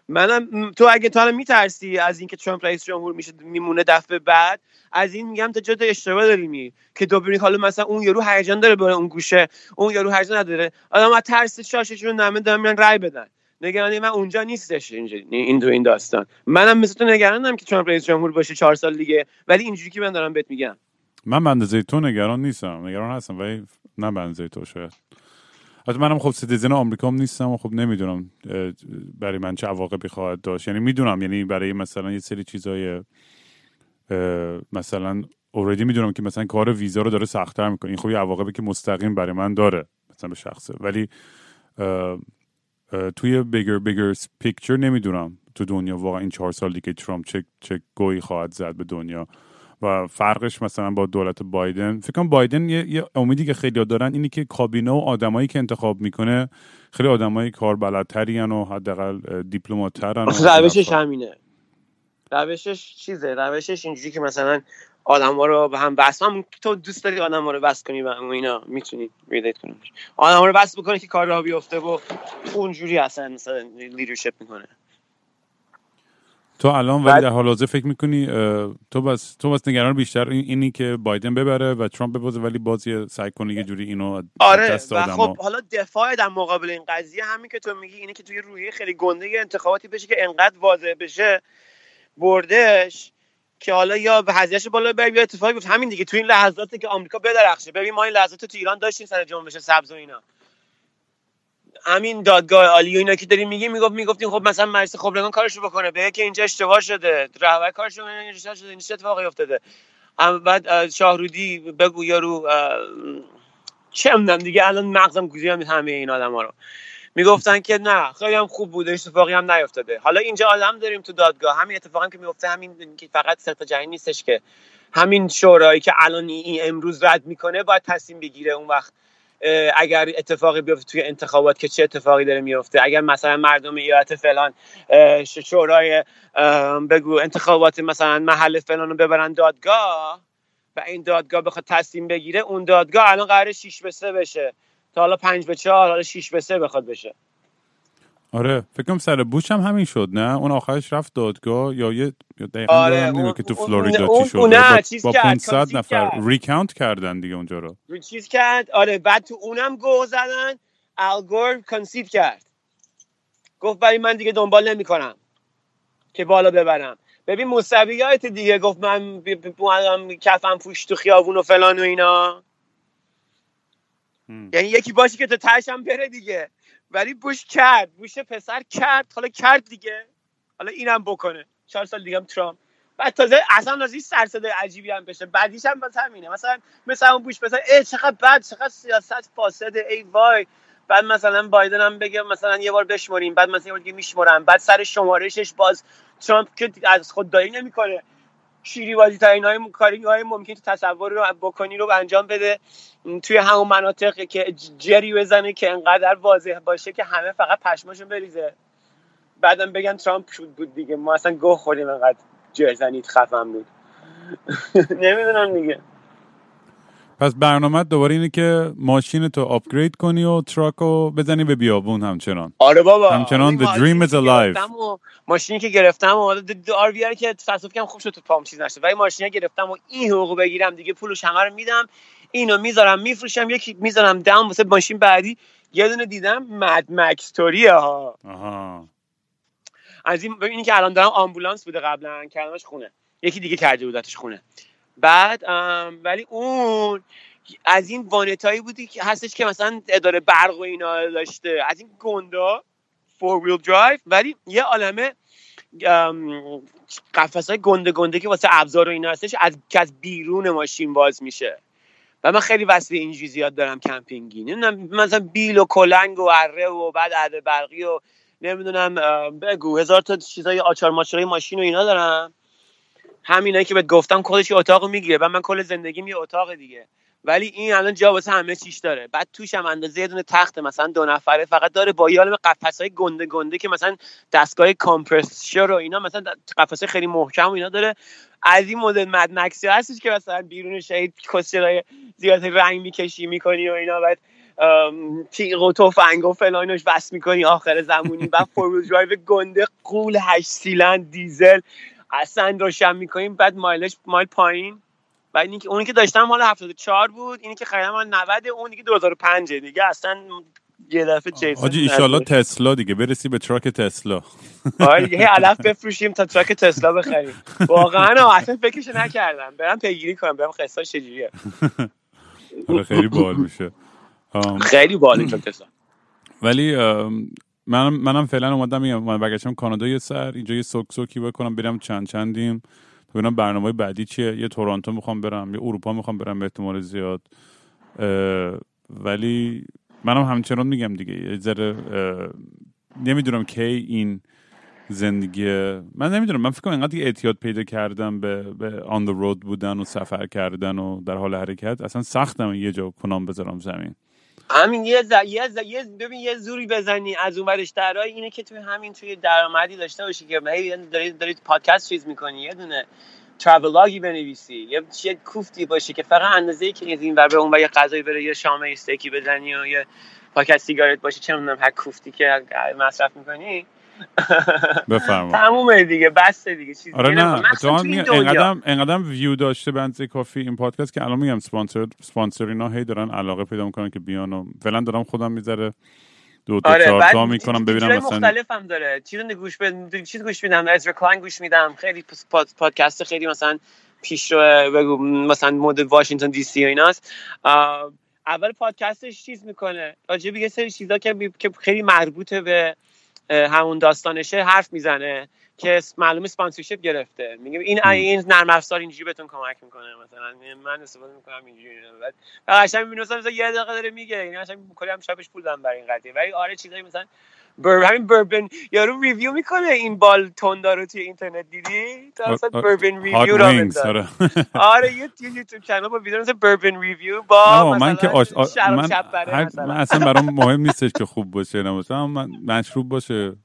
منم تو اگه تو الان میترسی از اینکه ترامپ رئیس جمهور میشه میمونه دفعه بعد از این میگم تا جد اشتباه داری می که دوباره حالا مثلا اون یارو هیجان داره به اون گوشه اون یارو هیجان نداره. آدم از ترس شاششون نمه دارن میرن رای بدن. نگرانی من اونجا نیستش اینجا این دو این داستان. منم مثل تو نگرانم که ترامپ رئیس جمهور باشه چهار سال دیگه. ولی اینجوری که من دارم بهت میگم. من بنده تو نگران نیستم. نگران هستم ولی نه بنزه تو شاید. حتی منم خب citizen آمریکا نیستم و خب نمی‌دونم برای من چه عواقبی خواهد داشت. یعنی می‌دونم یعنی برای مثلا یه سری چیزای مثلا اوردی می‌دونم که مثلا کار ویزا رو داره سختتر می‌کنه. این خب یه عواقبی که مستقیم برای من داره مثلا به شخصه. ولی توی بیگر بیگر پیکچر نمی‌دونم تو دنیا واقعا این چهار سال دیگه ترامپ چه چه گویی خواهد زد به دنیا. و فرقش مثلا با دولت بایدن فکر کنم بایدن یه, یه امیدی که خیلی دارن اینی که کابینه و آدمایی که انتخاب می‌کنه خیلی آدمایی کار بلدتری و حداقل دیپلماترن روشش همینه. روشش چیزه؟ روشش اینجوری که مثلا آدم ها رو به هم وصل هم تو دوست داری آدم ها رو وصل کنی و اینا می‌تونی relate کنی. آدم ها رو وصل بکنی که کار راه بیفته و اونجوری اصلا مثلا leadership می‌کنه. تو الان ولی در حال حاضر فکر می‌کنی تو بس تو بس نگران بیشتر اینی که بایدن ببره و ترامپ ببازه ولی باز سعی کنی یه جوری اینو آره دست و خب حالا دفاع در مقابل این قضیه همین که تو میگی اینه که توی روحیه خیلی گنده انتخاباتی بشه که انقدر واضح بشه بردش که حالا یا به هزیهش بالا بر یا اتفاقی بیفته. همین دیگه تو این لحظاتی که آمریکا بدرخشه. ببین ما این لحظات تو ایران داشتیم سر جنبش سبز و اینا. همین دادگاه عالی و اینا که داریم میگیم می‌گفت می‌گفتیم خب مثلا مجلس خبرگان کارشو بکنه. به که اینجا اشتباه شده. رهبر کارشو اینجا شده. این چه اتفاقی افتاده. بعد شاهرودی بگو یارو چه می‌دونم دیگه الان مغزم گوزیدم همه این آدما رو. می‌گفتن که نه خیلی هم خوب بوده اتفاقی هم نیفتاده. حالا اینجا آدم داریم تو دادگاه. همین اتفاقی که میفته همین که فقط سرتا جنگ نیستش که. همین شورایی که الان این امروز رد می‌کنه باید تصمیم بگیره اون وقت. اگر اتفاقی بیفته توی انتخابات که چه اتفاقی داره میفته؟ اگر مثلا مردم ایالت فلان شورای بگو انتخابات مثلا محل فلان رو ببرن دادگاه و این دادگاه بخواد تصمیم بگیره اون دادگاه الان قرار 6 به 3 بشه. تا حالا 5 به 4 حالا 6 به 3 بخواد بشه. آره فکر سر بوش هم همین شد نه؟ اون آخرش رفت دادگاه یا یه دقیقا آره که تو فلوریدا چی شد؟ با, با 500 نفر ریکاونت کردن دیگه اونجا رو. چیز کرد؟ آره بعد تو اونم گو زدن الگور کنسید کرد. گفت برای من دیگه دنبال نمی‌کنم که بالا ببرم. ببین موسویات دیگه گفت من کفم پوش تو خیابون و فلان و اینا. یعنی یکی باشی که تو ترشم بره دیگه. ولی بوش کرد بوش پسر کرد. حالا کرد دیگه. حالا اینم بکنه. چهار سال دیگه هم ترامپ. بعد تازه اصلا از این سرسده عجیبی هم بشه. بعدیش هم باز همینه. مثلا مثلا اون بوش پسر ای چقدر بد چقدر سیاست فاسده. ای وای. بعد مثلا بایدن هم بگه مثلا یه بار بشمریم. بعد مثلا یه بار دیگه میشمرم بعد سر شمارشش باز ترامپ که از خود دایی نمی‌کنه. شیری ترین های کاری های ممکن تصور رو بکنی رو انجام بده. توی همون مناطق که جری بزنه که انقدر واضح باشه که همه فقط پشماشون بریزه. بعدم بگن ترامپ شد بود دیگه. ما اصلا گوه خوریم انقدر جر زنید خفم بود. نمی‌دونم دیگه. پس برنامه دوباره اینه که ماشین تو upgrade کنی و truck رو بزنی به بیابون همچنان. آره بابا. همچنان the dream is alive. ماشینی که گرفتم و RV که تصادف کردم خوب شد تو پام چیز نشد. ولی ماشینی گرفتم و این حقوق بگیرم دیگه پولش همه رو میدم اینو می‌ذارم میفروشم یکی می‌ذارم دم واسه ماشین بعدی. یه دونه دیدم Mad Max طوریه ها آها. از این ببینید که الان دارم آمبولانس بوده قبلا کردمش خونه. یکی دیگه کرده بودتش خونه. بعد ولی اون از این وانتایی بودی که هستش که مثلا اداره برق و اینا داشته. از این گندا four wheel drive ولی یه عالمه قفس های گنده گنده که واسه ابزار و اینا هستش از که از بیرون ماشین باز میشه. و من خیلی وسیله اینجوری زیاد دارم کمپینگی. نمی‌دونم مثلا بیل و کلنگ و اره و بعد عده برقی و نمی‌دونم بگو هزار تا چیزای آچار ماچارای ماشین و اینا دارم. همینایی که بهت گفتم کلش اتاق می‌گیره و من کل زندگیم یه اتاق دیگه. ولی این الان جا واسه همه چیش داره. بعد توش هم اندازه یه دونه تخت مثلا دو نفره فقط داره با یه عالم قفس های گنده گنده که مثلا دستگاه کامپرسر و اینا مثلا قفس خیلی محکم و اینا داره. از این مدل مد مکسی هستش که مثلا بیرون شهید های زیاد رنگ می‌کشی می‌کنی و اینا بعد تیغ و تفنگ و فلانش بس می‌کنی آخر زمونی. بعد فور درایو گنده قول هشت سیلند دیزل اصلا روشن می‌کنیم. بعد مایلش مایل پایین. و اینی که اونی که داشتم مال 74 بود. اینی که خریدم مال 90 اون دیگه 2005 دیگه. اصلا یه دفعه چیز آجی ایشالله تسلا دیگه. برسی به تراک تسلا. آره دیگه علف بفروشیم تا تراک تسلا بخریم. واقعا اصلا فکرش نکردم. برم پیگیری کنم. برم قصه چجوریه. آره خیلی بال میشه. خیلی بالی تسلا. ولی من منم فعلا اومدم میگم من برگشتم کانادا یه سر اینجا یه سوک سوکی بکنم برم چند چندیم. ببینم برنامه بعدی چیه. یه تورانتو می‌خوام برم یه اروپا می‌خوام برم به احتمال زیاد. ولی منم همچنان میگم دیگه یه ذره نمی‌دونم کی این زندگی من نمی‌دونم. من فکر کنم اینقدر اعتیاد پیدا کردم به به آن رود بودن و سفر کردن و در حال حرکت. اصلا سختم یه جا کنام بذارم زمین. همین یه ز... یه, ز... یه ببین یه زوری بزنی از اون ورش درای اینه که توی همین توی درآمدی داشته باشی که دارید دارید پادکست چیز می‌کنی یه دونه ترافلاگی بنویسی یه چیه کوفتی باشه که فقط اندازه ای که این ور به اون یه غذایی بره یه شام استیکی بزنی و یه پاکت سیگارت باشه چه می‌دونم هر کوفتی که مصرف می‌کنی. بفرما. تمومه دیگه بس دیگه. چیزی آره نه تو. انقدرم انقدرم ویو داشته بنز کافی این پادکست که الان میگم سپانسر اینا هی دارن علاقه پیدا می‌کنن که بیان و فعلا دارم خودم می‌ذاره. دو تا آره چهار تا می‌کنم ببینم مثلا مختلف هم داره چیز گوش بد... چیز گوش میدم ازرا کلاین گوش میدم. خیلی پاد... پادکست خیلی مثلا پیشرو بگو مثلا mood واشنگتن دی سی و ایناست. اول پادکستش چیز می‌کنه. راجع به یه سری چیزا که, بی- که خیلی مربوطه به همون داستانشه حرف می‌زنه که معلومه sponsorship گرفته. میگه این. این نرم افزار اینجوری بهتون کمک می‌کنه مثلا. من استفاده می‌کنم اینجوری. بعد قشنگ می‌بینی مثلا یه دقیقه داره میگه. این قشنگ کلی هم بهش پول دادم برای این قضیه. ولی آره چیزایی مثلا بر همین بربن یارو review می‌کنه این بال توندا رو توی اینترنت دیدی؟ تو اصلا bourbon review را بنداز آره. آره یه یوتیوب کانال با ویدیو مثل بربن ریویو با نه بابا، من مثلا که آش... آ- من, هر- مثلا. من اصلا برام مهم نیستش که خوب باشه نه مثلا من مشروب باشه.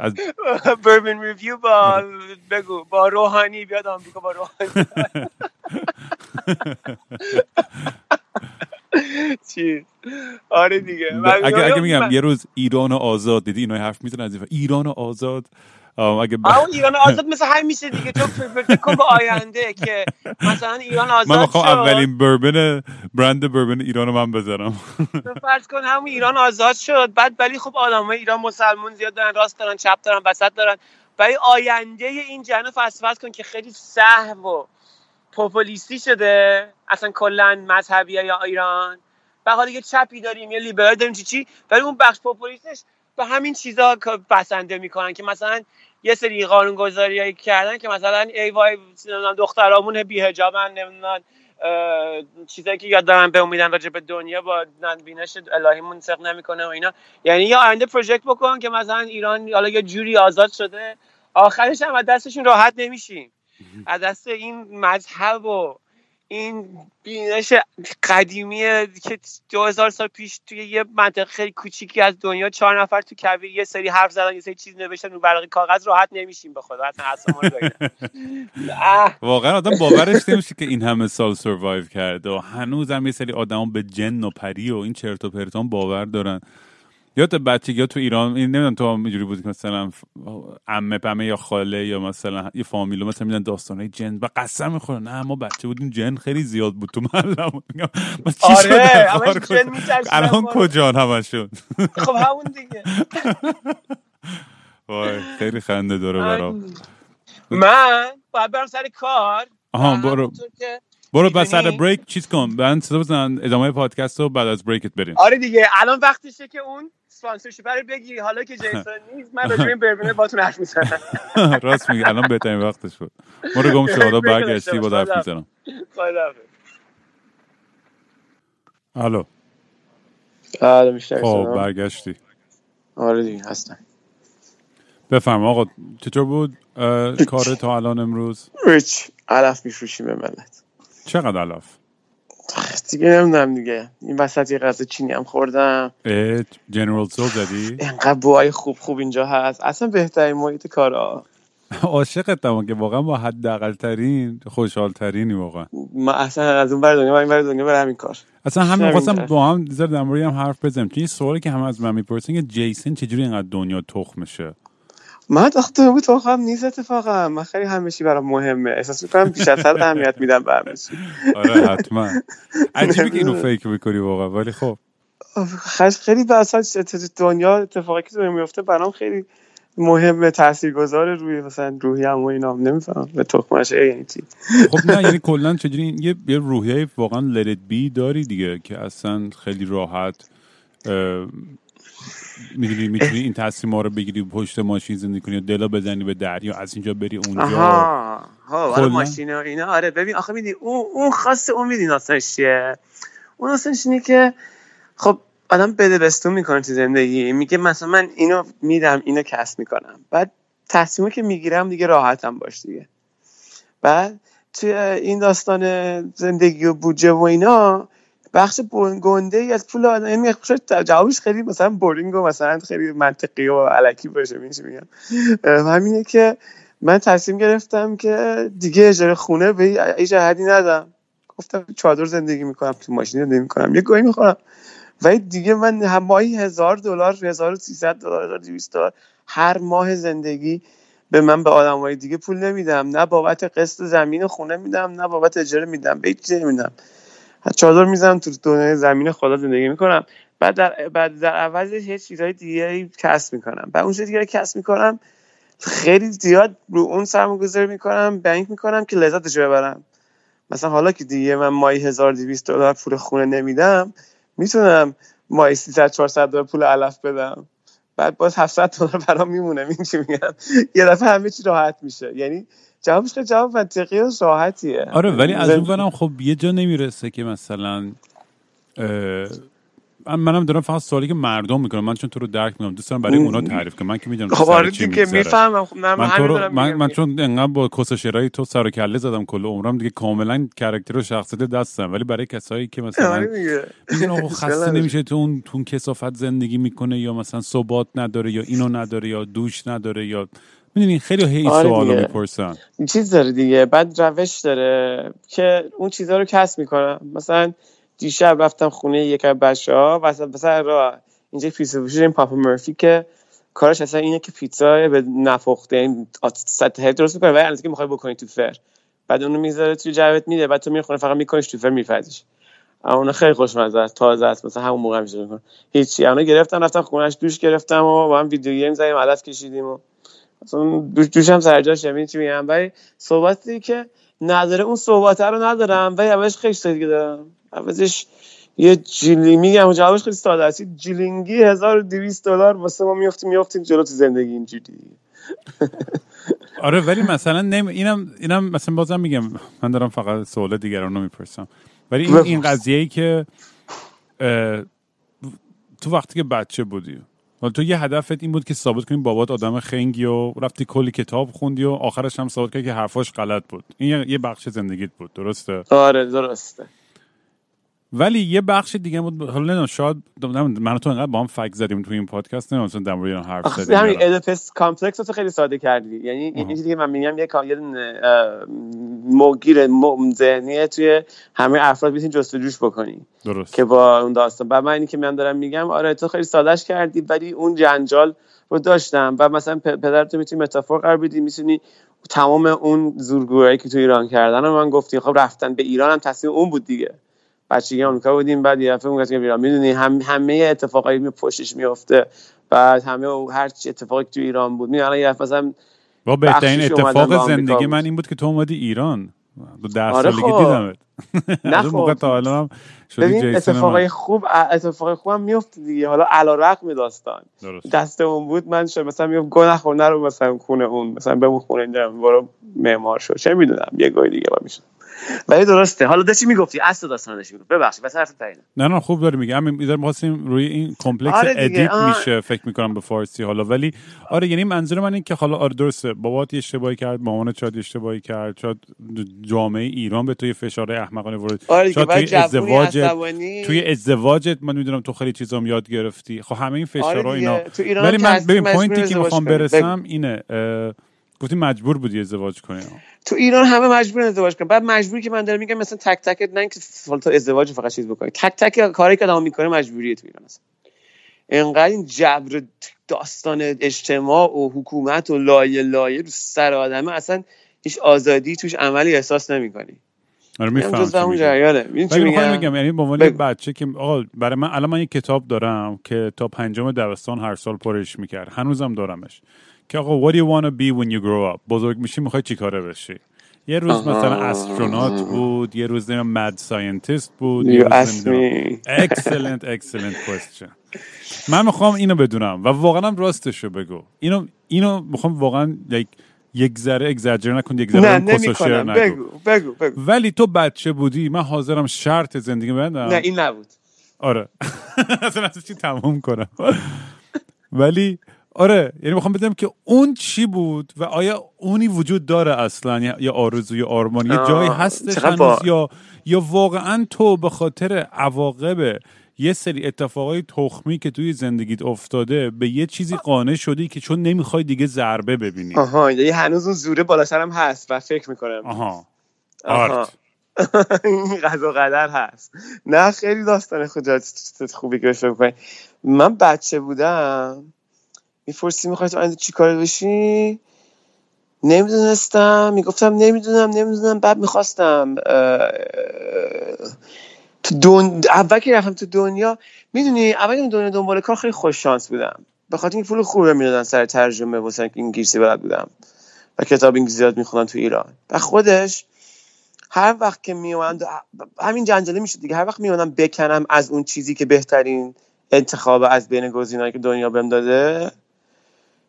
از بربن ریویو با بگو با روحانی بیاد آمریکا با روحانی. چیز. آره دیگه. من- اگه اگه میگم من- یه روز ایران آزاد دیدی اینا حرف می‌زنن از ایران آزاد؟ اگه ب... اما ایران آزاد مثل همین میشه دیگه. تو فکر به آینده که مثلا ایران من آزاد می‌خوام شد اولین بربن برند بربن ایران رو من بزنم. تو فرض کن همون ایران آزاد شد. بعد ولی خب آدمای ایران مسلمون زیاد دارن راست دارن چپ دارن وسط دارن. ولی آینده این فرض فرض کن که خیلی سهو و پوپولیستی شده؟ اصلا کلا مذهبی یا ایران؟ و حالا یه چپی داریم یه لیبرال داریم چی چی؟ ولی اون بخش پوپولیستش به همین چیزا بسنده می‌کنن که مثلا یه سری قانون گذاری کردن که مثلا ای وای دخترامون بی حجابن نمی‌دونم اه، چیزایی که یاد دارن به میدن راجع به دنیا با بینش الهیمون سق نمی‌کنه و اینا. یعنی یه آینده پروژکت بکن که مثلا ایران حالا یه جوری آزاد شده آخرش هم از دستشون راحت نمیشیم. از دست این مذهب و این بینش قدیمی که دو هزار سال پیش توی یه منطقه خیلی کوچیکی از دنیا چهار نفر تو کویر یه سری حرف زدن یه سری چیز نوشتن رو ورق کاغذ راحت نمیشیم به خدا اصلا واقعا آدم باورش نمیشه که این همه سال سروایو کرده و هنوز هم یه سری آدم به جن و پری و این چرت و پرتان باور دارن. یا تو بچگی تو ایران این نمی‌دونم تو هم اینجوری بود که مثلا عمه پمه یا خاله یا مثلا یه فامیلو مثلا میدن داستانه جن. و قسم می‌خورن نه ما بچه بودیم جن خیلی زیاد بود تو میگم ما چی آره جن کجا؟ الان. کجان همشون؟ خب همون دیگه. وای خیلی خنده داره برام. من باید برم سر کار. آها، برو. برو بس؟ سر بریک چیز کن. من صدا بزن ادامه پادکست رو بعد از بریکت بریم. آره دیگه الان وقتشه که اون سپانسرشیپ رو بگیری حالا که جیسون نیست من راجع به این بربنه باتون حرف می‌زنم. راست میگی. الان بهترین وقتش بود. ما رو گم شو حالا برگشتی با. حرف می‌زنم. خداحافظ الو. آره میشنم خب برگشتی. آره دیگه هستم. بفرما آقا چطور بود؟ کار تا الان امروز؟ ریچ علف میفروشیم به ملت. چقدر علف؟ دیگه نمی‌دونم دیگه. این وسط یه غذا چینی هم خوردم. جنرال سول زدی؟ اینقدر بوهای خوب خوب اینجا هست. اصلا بهترین محیط کارا. عاشقتم که واقعا با حداقل ترین خوشحال ترینی واقعا. من اصلا از اون بر دنیا من این بر دنیا برای همین کار. اصلا همین خواستم. با هم زر در هم حرف بزنیم. چون این سوالی که همه از من می‌پرسن که جیسن چجوری اینقدر دنیا تخمشه من وقتی بود تو هم نیست اتفاقا من خیلی همه چی برام مهمه. احساس می‌کنم بیش از حد اهمیت میدم به همه چی آره حتما. عجیبه که اینو فکر می‌کنی واقعا ولی خب. خیلی خیلی بسات دنیا اتفاقی که دنیا میفته برام خیلی مهمه تاثیرگذار روی مثلا روحیم و اینا. نمیفهم به تخمش یعنی چی. خب نه یعنی کلا چجوری این- یه یه روحیه واقعا لرت بی داری دیگه که اصلا خیلی راحت می‌دونی می‌تونی این تصمیم رو بگیری پشت ماشین زندگی کنی یا دلا بزنی به دریا از اینجا بری اونجا. آها. ها کلاً؟ ماشین و اینا. آره ببین آخه میدی اون اون خاصه اون میدین اصلا چیه. اون اصلا اینه که خب آدم بده بستون می‌کنه تو زندگی. میگه مثلا من اینو میدم اینو کسب می‌کنم. بعد تصمیمی که می‌گیرم دیگه راحتم باش دیگه. بعد توی این داستان زندگی و بودجه و اینا بخش گنده ای از پول آدم یعنی جوابش خیلی مثلا بورینگ و مثلا خیلی منطقی و علکی باشه میگم؟ همینه که من تصمیم گرفتم که دیگه اجاره خونه به هیچ حدی ندم. گفتم چادر زندگی می‌کنم تو ماشین زندگی می‌کنم یه گوی می‌خورم. و دیگه من هم ماهی هزار دلار هزار و سیصد دلار هزار دویست دلار هر ماه زندگی به من به آدم دیگه پول نمیدم. نه بابت قسط زمین خونه میدم نه بابت اجاره میدم. به چیزی نمیدم. چادر می‌زنم تو دنیای زمین خدا زندگی می‌کنم. بعد در بعد در عوضش یه چیزهای دیگه کسب می‌کنم. بعد اون چیزی دیگه کسب می‌کنم خیلی زیاد رو اون سرمایه‌گذاری می‌کنم بانک می‌کنم که لذتش ببرم. مثلا حالا که دیگه من ماهی 1200 دلار پول خونه نمیدم می‌تونم ماهی 300 400 دلار پول علف بدم. بعد باز 700 دلار برام میمونه این چی میگم؟ یه دفعه همه چی راحت میشه. یعنی جوابش خیلی جواب منطقی و راحتیه. آره ولی از اون برم خب یه جا نمی‌رسه که مثلا منم دارم فقط سوالی که مردم می‌کنم من چون تو رو درک می‌کنم. دوست دارم برای اونا تعریف کنم. من که می‌دونم خب آره که می‌فهمم. خب من, تو رو من, من چون انقدر با کس شرای تو سر و کله زدم کل عمرم دیگه کاملا کرکتر و شخصیت دستم. ولی برای کسایی که مثلا آره میگن خسته نمیشه تو اون تو کسافت زندگی می‌کنه یا مثلا ثبات نداره یا اینو نداره یا دوش نداره یا می‌دونی خیلی هی آره سوالو می‌پرسن. چیز داره دیگه. بعد روش داره که اون چیزها رو کسب می‌کنم مثلا دیشب رفتم خونه یک از بچه ها وسط مثلا راه اینجا پیتزا فروشی این پاپا مرفی که کارش اصلا اینه که پیتزا به نفخته این سطح درست می‌کنه ولی الان که می‌خوای بکنی تو فر. بعد اونو می‌ذاره توی جوت میده. بعد تو می‌خونه فقط میکنیش تو فر میفرزیش اون خیلی خوشمزه است تازه است. مثلا همون موقع میشه می‌کنه هیچی. اونو گرفتم رفتم خونهش دوش گرفتم و با هم ویدیو گیم زدیم علف کشیدیم و اصلا دوش دوشم سر جاش یعنی چی میگم؟ ولی صحبتی که نداره اون صحبت رو ندارم. ولی اولش خیلی چیزی دارم. عوضش یه جیلی میگم جوابش خیلی ساده است. جیلینگی 1200 دلار واسه ما میافتیم میافتیم جلو تو زندگی اینجوری. آره ولی مثلا نم اینم اینم مثلا بازم میگم من دارم فقط سوال دیگران رو می‌پرسم. ولی این, این قضیه ای که تو وقتی که بچه بودی تو یه هدفت این بود که ثابت کنی بابات آدم خنگی و رفتی کلی کتاب خوندی و آخرش هم ثابت کردی که حرفاش غلط بود. این یه بخش زندگیت بود درسته؟ آره درسته. ولی یه بخش دیگه بود حالا نمی‌دونم شاید من تو انقدر با هم فک زدیم تو این پادکست نمی‌دونم در مورد حرف زدیم همین Oedipus complex رو خیلی ساده کردی. یعنی این چیزی که من میگم یه یه موگیر ذهنیه توی همه افراد می‌تونی جستجوش بکنی درست. که با اون داستان. و من اینی که من دارم میگم آره تو خیلی سادهش کردی ولی اون جنجال رو داشتم. و مثلا تو می‌تونی metaphor قرار بدی می‌تونی تمام اون زورگویی که تو ایران کردن رو من گفتی. خب رفتن به ایران هم تصمیم اون بود دیگه. بچگی آمریکا بودیم بعد یه دفعه که ایران می‌دونی هم همه اتفاقایی می پشتش میفته بعد همه هر چی اتفاقی تو ایران بود. می الان یه مثلا با بهترین اتفاق زندگی من این بود که تو اومدی ایران. دو ده آره سالگی خب. دیدمت. نه خب. تا حالا ببین اتفاقای خوب اتفاقای خوبم میفته دیگه. حالا علا رقم داستان. دست اون بود من شد مثلا میگم گناه نخور رو مثلا خونه اون مثلا به اون خونه اینجا برو معمار شد چه می‌دونم یه گوی دیگه با میشه ولی درسته. حالا داشتی می‌گفتی اصل داستان داشتی می‌گفتی ببخشید بس حرف نه نه خوب داری میگم می‌ذارم می‌خواستیم روی این complex آره edit میشه فکر می‌کنم به فارسی حالا. ولی آره یعنی منظور من این که حالا آره درسته. بابات اشتباهی کرد مامان شاید اشتباهی کرد شاید جامعه ایران به توی فشار احمقانه ورد آره شاید توی ازدواج توی ازدواجت من می‌دونم تو خیلی چیزام یاد گرفتی. خب همه این فشارها آره اینا. ولی من ببین point ی که می‌خوام برسم اینه گفتی مجبور بودی ازدواج کنی. تو ایران همه مجبور ازدواج کنن. بعد مجبوری که من دارم میگم مثلا تک تک نه اینکه تو ازدواج فقط چیز بکنی. تک تک کاری که آدم می‌کنه مجبوریه تو ایران مثلا انقدر این جبر داستان اجتماع و حکومت و لایه لایه رو سر آدمه اصلا هیچ آزادی توش عملی احساس نمی‌کنی. آره می‌فهمم جریانه. میگم؟ یعنی به عنوان بچه که آقا برای من الان من یک کتاب دارم که تا پنجم دبستان هر سال پرش می‌کرد. هنوزم دارمش. که آقا what do you want to be when you grow up? بزرگ میشی می‌خوای چیکاره بشی؟ یه روز مثلا astronaut بود یه روز mad scientist بود یه روز excellent excellent question. من می‌خوام اینو بدونم و واقعا هم راستشو بگو. اینو اینو می‌خوام واقعا like یک ذره اگزاجر نکن یک ذره نکنم بگو بگو بگو. ولی تو بچه بودی من حاضرم شرط زندگی بدم. نه این نبود. آره. اصلا چی تموم کنم؟ ولی آره یعنی می‌خوام بدونم که اون چی بود و آیا اونی وجود داره اصلا؟ یا آرزو یا آرمان یه جایی هستش هنوز یا یا واقعا تو به خاطر عواقب یه سری اتفاقای تخمی که توی زندگیت افتاده به یه چیزی قانع شدی که چون نمی‌خوای دیگه ضربه ببینی؟ آها یه هنوز اون زوره بالا سرم هست و فکر می‌کنم. آها. آرت. این قضا قدر هست. نه خیلی داستان خدا خوبی که بشه من بچه بودم. می‌پرسی می‌خوای تو آینده چی کار بشی؟ نمی‌دونستم. می‌گفتم نمی‌دونم نمی‌دونم. بعد می‌خواستم تو دون... اول که رفتم تو دنیا می‌دونی اول که دنیا دنبال کار خیلی خوش شانس بودم. به خاطر این پول خوبه می‌دادن سر ترجمه واسه انگلیسی بلد بودم. و کتاب انگلیسی زیاد می‌خونن تو ایران. و خودش هر وقت که میومدم همین جنجاله میشه دیگه. هر وقت میومدم بکنم از اون چیزی که بهترین انتخاب از بین گزینه‌ای که دنیا بهم داده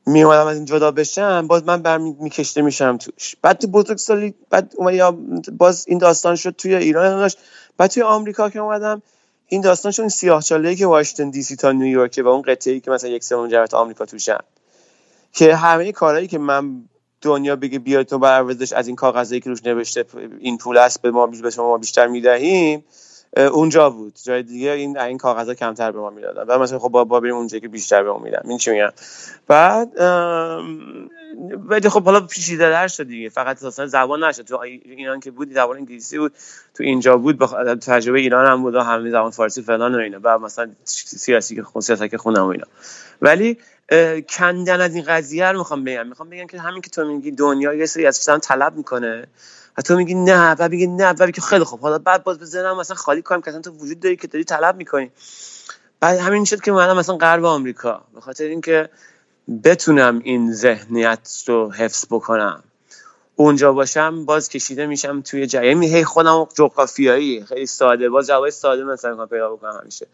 می اومدم از این جدا بشم باز من برمی میکشته میشم توش بعد تو بزرگسالی بعد یا باز این داستان شد توی ایران داشت. بعد توی آمریکا که اومدم این داستان شد این سیاه چاله که واشنگتن دی سی تا نیویورک و اون قطعه که مثلا یک سوم جهت آمریکا توشن که همه کارهایی که من دنیا بگه بیاید تو برآوردش از این کاغذی که روش نوشته این پول است به ما به شما بیشتر می‌دهیم. اونجا بود. جای دیگه این این کاغذها کمتر به ما می‌دادن. و مثلا خب با, با بریم اونجا که بیشتر به ما میدن. این چی میگم بعد ولی خب حالا پیچیده در شد دیگه. فقط اصلا زبان نشد. تو ایران که بود زبان انگلیسی بود. تو اینجا بود با تجربه ایران هم بود و همین زبان فارسی فلان و اینا. و مثلا سیاسی که خون سیاست که خونم و اینا. ولی کندن از این قضیه رو می‌خوام بگم. می‌خوام بگم که همین که تو میگی دنیا یه سری از طلب می‌کنه. و تو میگی نه و میگی نه و میگی خیلی خوب. حالا بعد باز بزنم مثلا خالی کنم که تو وجود داری که داری طلب می‌کنی. بعد همین شد که من مثلا غرب آمریکا. به خاطر اینکه بتونم این ذهنیت رو حفظ بکنم. اونجا باشم باز کشیده میشم توی جایی یعنی هی خودم جغرافیایی خیلی ساده. باز جواب ساده مثلا پیدا بکنم همیشه.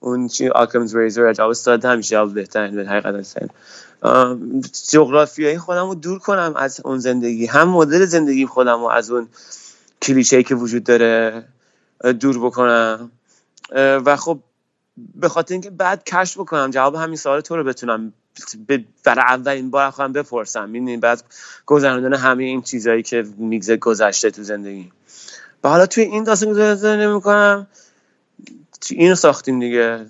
اون چی آکمز ریزر جواب ساده همیشه. جواب بهترین به حقیقت جغرافیایی خودم رو دور کنم از اون زندگی. هم مدل زندگی خودم رو از اون کلیشه که وجود داره دور بکنم. و خب به خاطر اینکه بعد کشف بکنم جواب همین سوال تو رو بتونم برای اولین بار خودم بپرسم. می‌دونی بعد گذراندن همه این چیزهایی که میگذه گذشته تو زندگی. و حالا توی این داستان گذاشته نمی‌کنم. اینو ساختیم دیگه.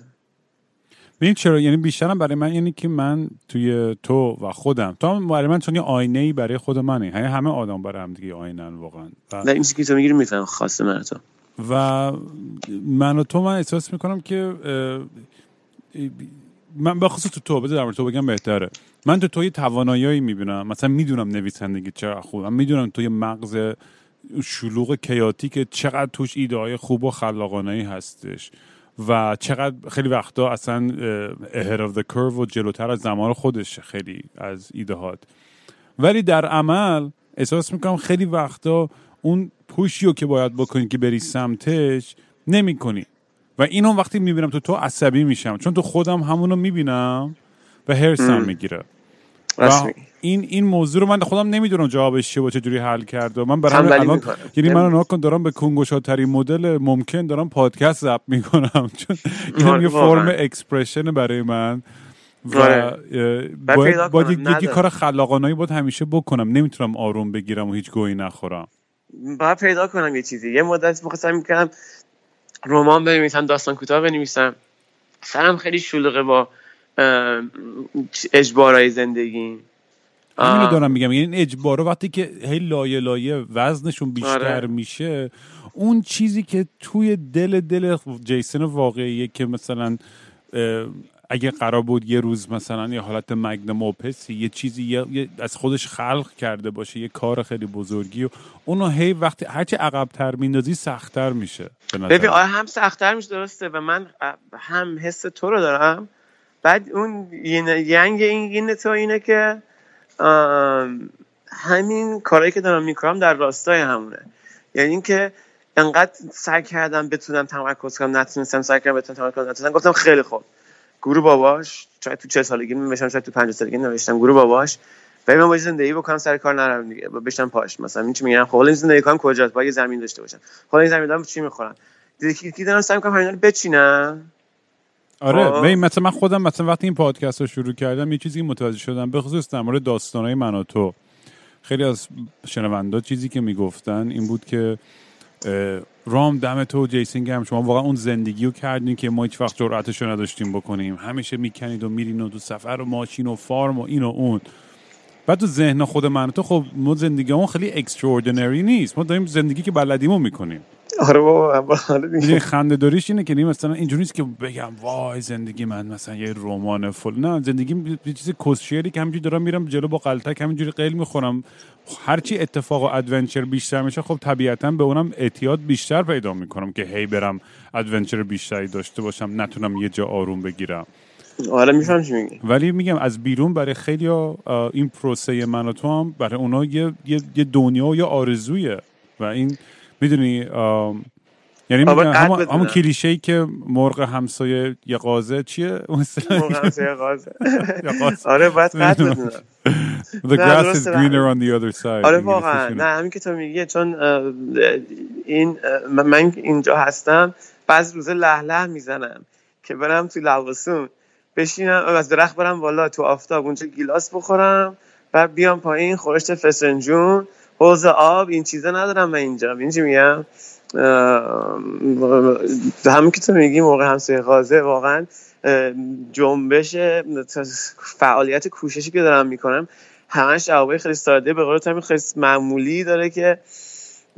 ببین چرا یعنی بیشترم برای من یعنی که من توی تو و خودم تو برای من چون یه آینه ای برای خود منه. یعنی همه آدم برای هم دیگه آینه واقعا. و... نه این که تو می‌گیری میفهم خاصه من تو. و من و تو من احساس می‌کنم که من بخصوص تو تو بده در تو بگم بهتره. من تو توی توانایی می‌بینم. مثلا می‌دونم نویسندگی چقدر خوب من می‌دونم توی مغز شلوغ کیاتی چقدر توش ایده های خوب و خلاقانه هستش. و چقدر خیلی وقتا اصلا ahead of the curve و جلوتر از زمان خودش خیلی از ایدهات ولی در عمل احساس می‌کنم خیلی وقتا اون push ی رو که باید بکنی که بری سمتش نمی کنی و اینو وقتی می‌بینم تو تو عصبی میشم. چون تو خودم همونو می‌بینم و هرسم می‌گیره. این این موضوع رو من خودم نمی‌دونم جوابش چیه با چه جوری حل کرده من برای الان یعنی من ناکن دارم به کون گشادترین مدل ممکن دارم پادکست ضبط می‌کنم. چون این یه فرم expression برای من و آره. باید, باید یکی کار خلاقانایی باید همیشه بکنم. نمی‌تونم آروم بگیرم و هیچ گویی نخورم. باید پیدا کنم یه چیزی. یه مدت می‌خواستم می‌کنم رمان بنویسم داستان کوتاه بنویسم. سرم خیلی شلوغه با اجبارای زندگی. همینو دارم میگم یعنی این اجبارا وقتی که هی لایه لایه وزنشون بیشتر آره. میشه اون چیزی که توی دل دل جیسن واقعیه که مثلا اگه قرار بود یه روز مثلا یه حالت مگنم اوپسی یه چیزی یه از خودش خلق کرده باشه یه کار خیلی بزرگی و اونو هی وقتی هرچی عقبتر میندازی سختتر میشه ببین آره هم سختتر میشه درسته و من هم حس تو رو دارم بعد اون ینگ این تو اینه که همین کارهایی که دارم می‌کنم در راستای همونه. یعنی اینکه انقدر سعی کردم بتونم تمرکز کنم نتونستم سعی کردم بتونم تمرکز نتونستم. گفتم خیلی خوب. گروه باباش شاید تو چه سالگی نوشتم شاید تو 50 سالگی نوشتم. گروه باباش. و من باید زندگی بکنم سر کار نرم دیگه. بشم پاش. مثلا این چی میگم خب این زندگی کنم کجاست؟ باید زمین داشته باشم. خب این زمین دارم چی می‌خورم؟ یکی دارم سعی می‌کنم همینا رو بچینم. آره. ببین مثلا من خودم مثلا وقتی این پادکست رو شروع کردم یه چیزی متوجه شدم به خصوص در مورد داستانهای من و تو. خیلی از شنوندا چیزی که می‌گفتن این بود که رام دم تو و جیسن هم شما واقعا اون زندگی رو کردین که ما هیچ وقت جرأتش رو نداشتیم بکنیم. همیشه می‌کنید و میرین و تو سفر و ماشین و farm و این و اون. بعد تو ذهن خود من تو خب ما زندگیمون خیلی extraordinary نیست. ما داریم زندگی که بلدیمو می‌کنیم. آره بابا آره دیگه. خنده داریش اینه که مثلا اینجوری نیست که بگم وای زندگی من مثلا یه رمان فل. نه زندگی یه چیز کسشیری که همینجوری دارم میرم جلو با غلتک همینجوری قل می‌خورم. هرچی اتفاق و adventure بیشتر میشه خب طبیعتا به اونم اعتیاد بیشتر پیدا می‌کنم که هی برم adventure بیشتری داشته باشم نتونم یه جا آروم بگیرم. آره میفهم چی میگی. ولی میگم از بیرون برای خیلی این پروسه من و تو هم برای اونا یه, یه, یه دنیا و یه آرزویه. و این می‌دونی یعنی همون. همون کلیشه ای که مرغ همسایه غازه چیه اون؟ مرغ همسایه غازه. آره باید قد بدونم The grass is greener on the other side آره واقعا. نه همین که تو میگی چون این من- اینجا هستم بعض روزا له له می‌زنم که برم تو لواسون بشینم از درخت برم بالا تو آفتاب اونجا گیلاس بخورم بعد بیام پایین خورشت فسنجون حوض آب این چیزا ندارم من اینجا. این چی میگم؟ اه، همین که تو میگی موقع همسایه غازه واقعا جنبش فعالیت کوششی که دارم می‌کنم همش جوابای خیلی ساده. به قول همین خیلی معمولی داره که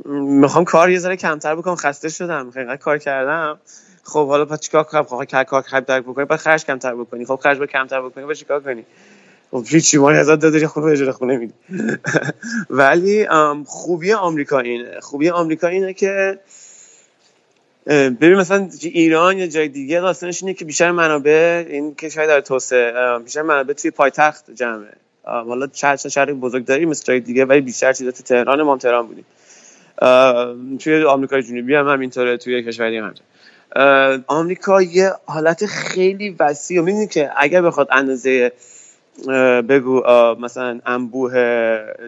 می‌خوام کار یه ذره کمتر بکنم. خسته شدم. خیلی کار کردم. خب حالا پس چیکار کنم؟ خب کار کار کمتر بکنی بعد خرج کمتر بکنی. خب خرج با کمتر بکنی بعد چیکار کنی؟ خب هیچی ما هزار دادی خونه اجاره خونه میدی. ولی خوبی آمریکا اینه. خوبی آمریکا اینه که ببین مثلا ایران یا جای دیگه داستانش اینه که بیشتر منابع این کشور داره توسعه بیشتر منابع توی پایتخت جمعه. حالا شهر شهر بزرگ داری مثل جای دیگه ولی بیشتر چیزا تو تهران ما تهران بودیم. توی آمریکای جنوبی هم همینطوره توی کشوری هم آمریکا یه حالت خیلی وسیع و می‌دونی که اگر بخواد اندازه بگو مثلا انبوه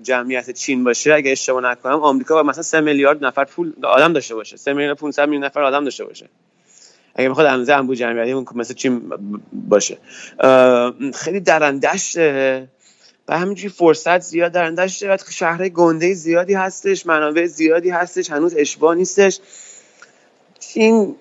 جمعیت چین باشه اگه اشتباه نکنم آمریکا باید مثلا 3 میلیارد نفر پول آدم داشته باشه. 3 میلیارد 500 میلیون نفر آدم داشته باشه. اگه بخواد اندازه انبوه جمعیتی اون مثل چین باشه. خیلی درندشته. و همینجوری فرصت زیاد درندش دارد شهر گنده زیادی هستش منابع زیادی هستش هنوز اشباه نیستش. این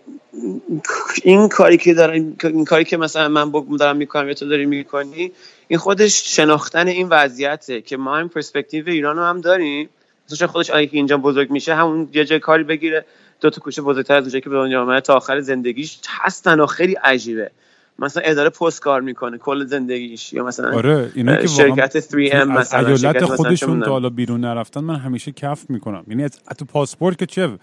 این کاری که دارم این کاری که مثلا من با- دارم می‌کنم یا تو داری می‌کنی این خودش شناختن این وضعیته که ما این پرسپکتیو ایران رو هم داریم. مثلا خودش اگه که اینجا بزرگ میشه همون یه جای کاری بگیره دو تا کوچه بزرگتر از اونجایی که به دنیا آمده تا آخر زندگیش هستن و خیلی عجیبه. مثلا اداره پست کار می‌کنه کل زندگیش یا مثلا آره اینا که شرکت 3M از مثلا ایالت خودشون. تا حالا بیرون نرفتن من همیشه کف می‌کنم. یعنی از تو پاسپورت که چه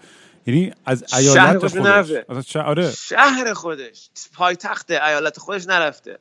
یعنی از ایالت خودش خودش. از آره. شهر خودش. پایتخت ایالت خودش نرفته.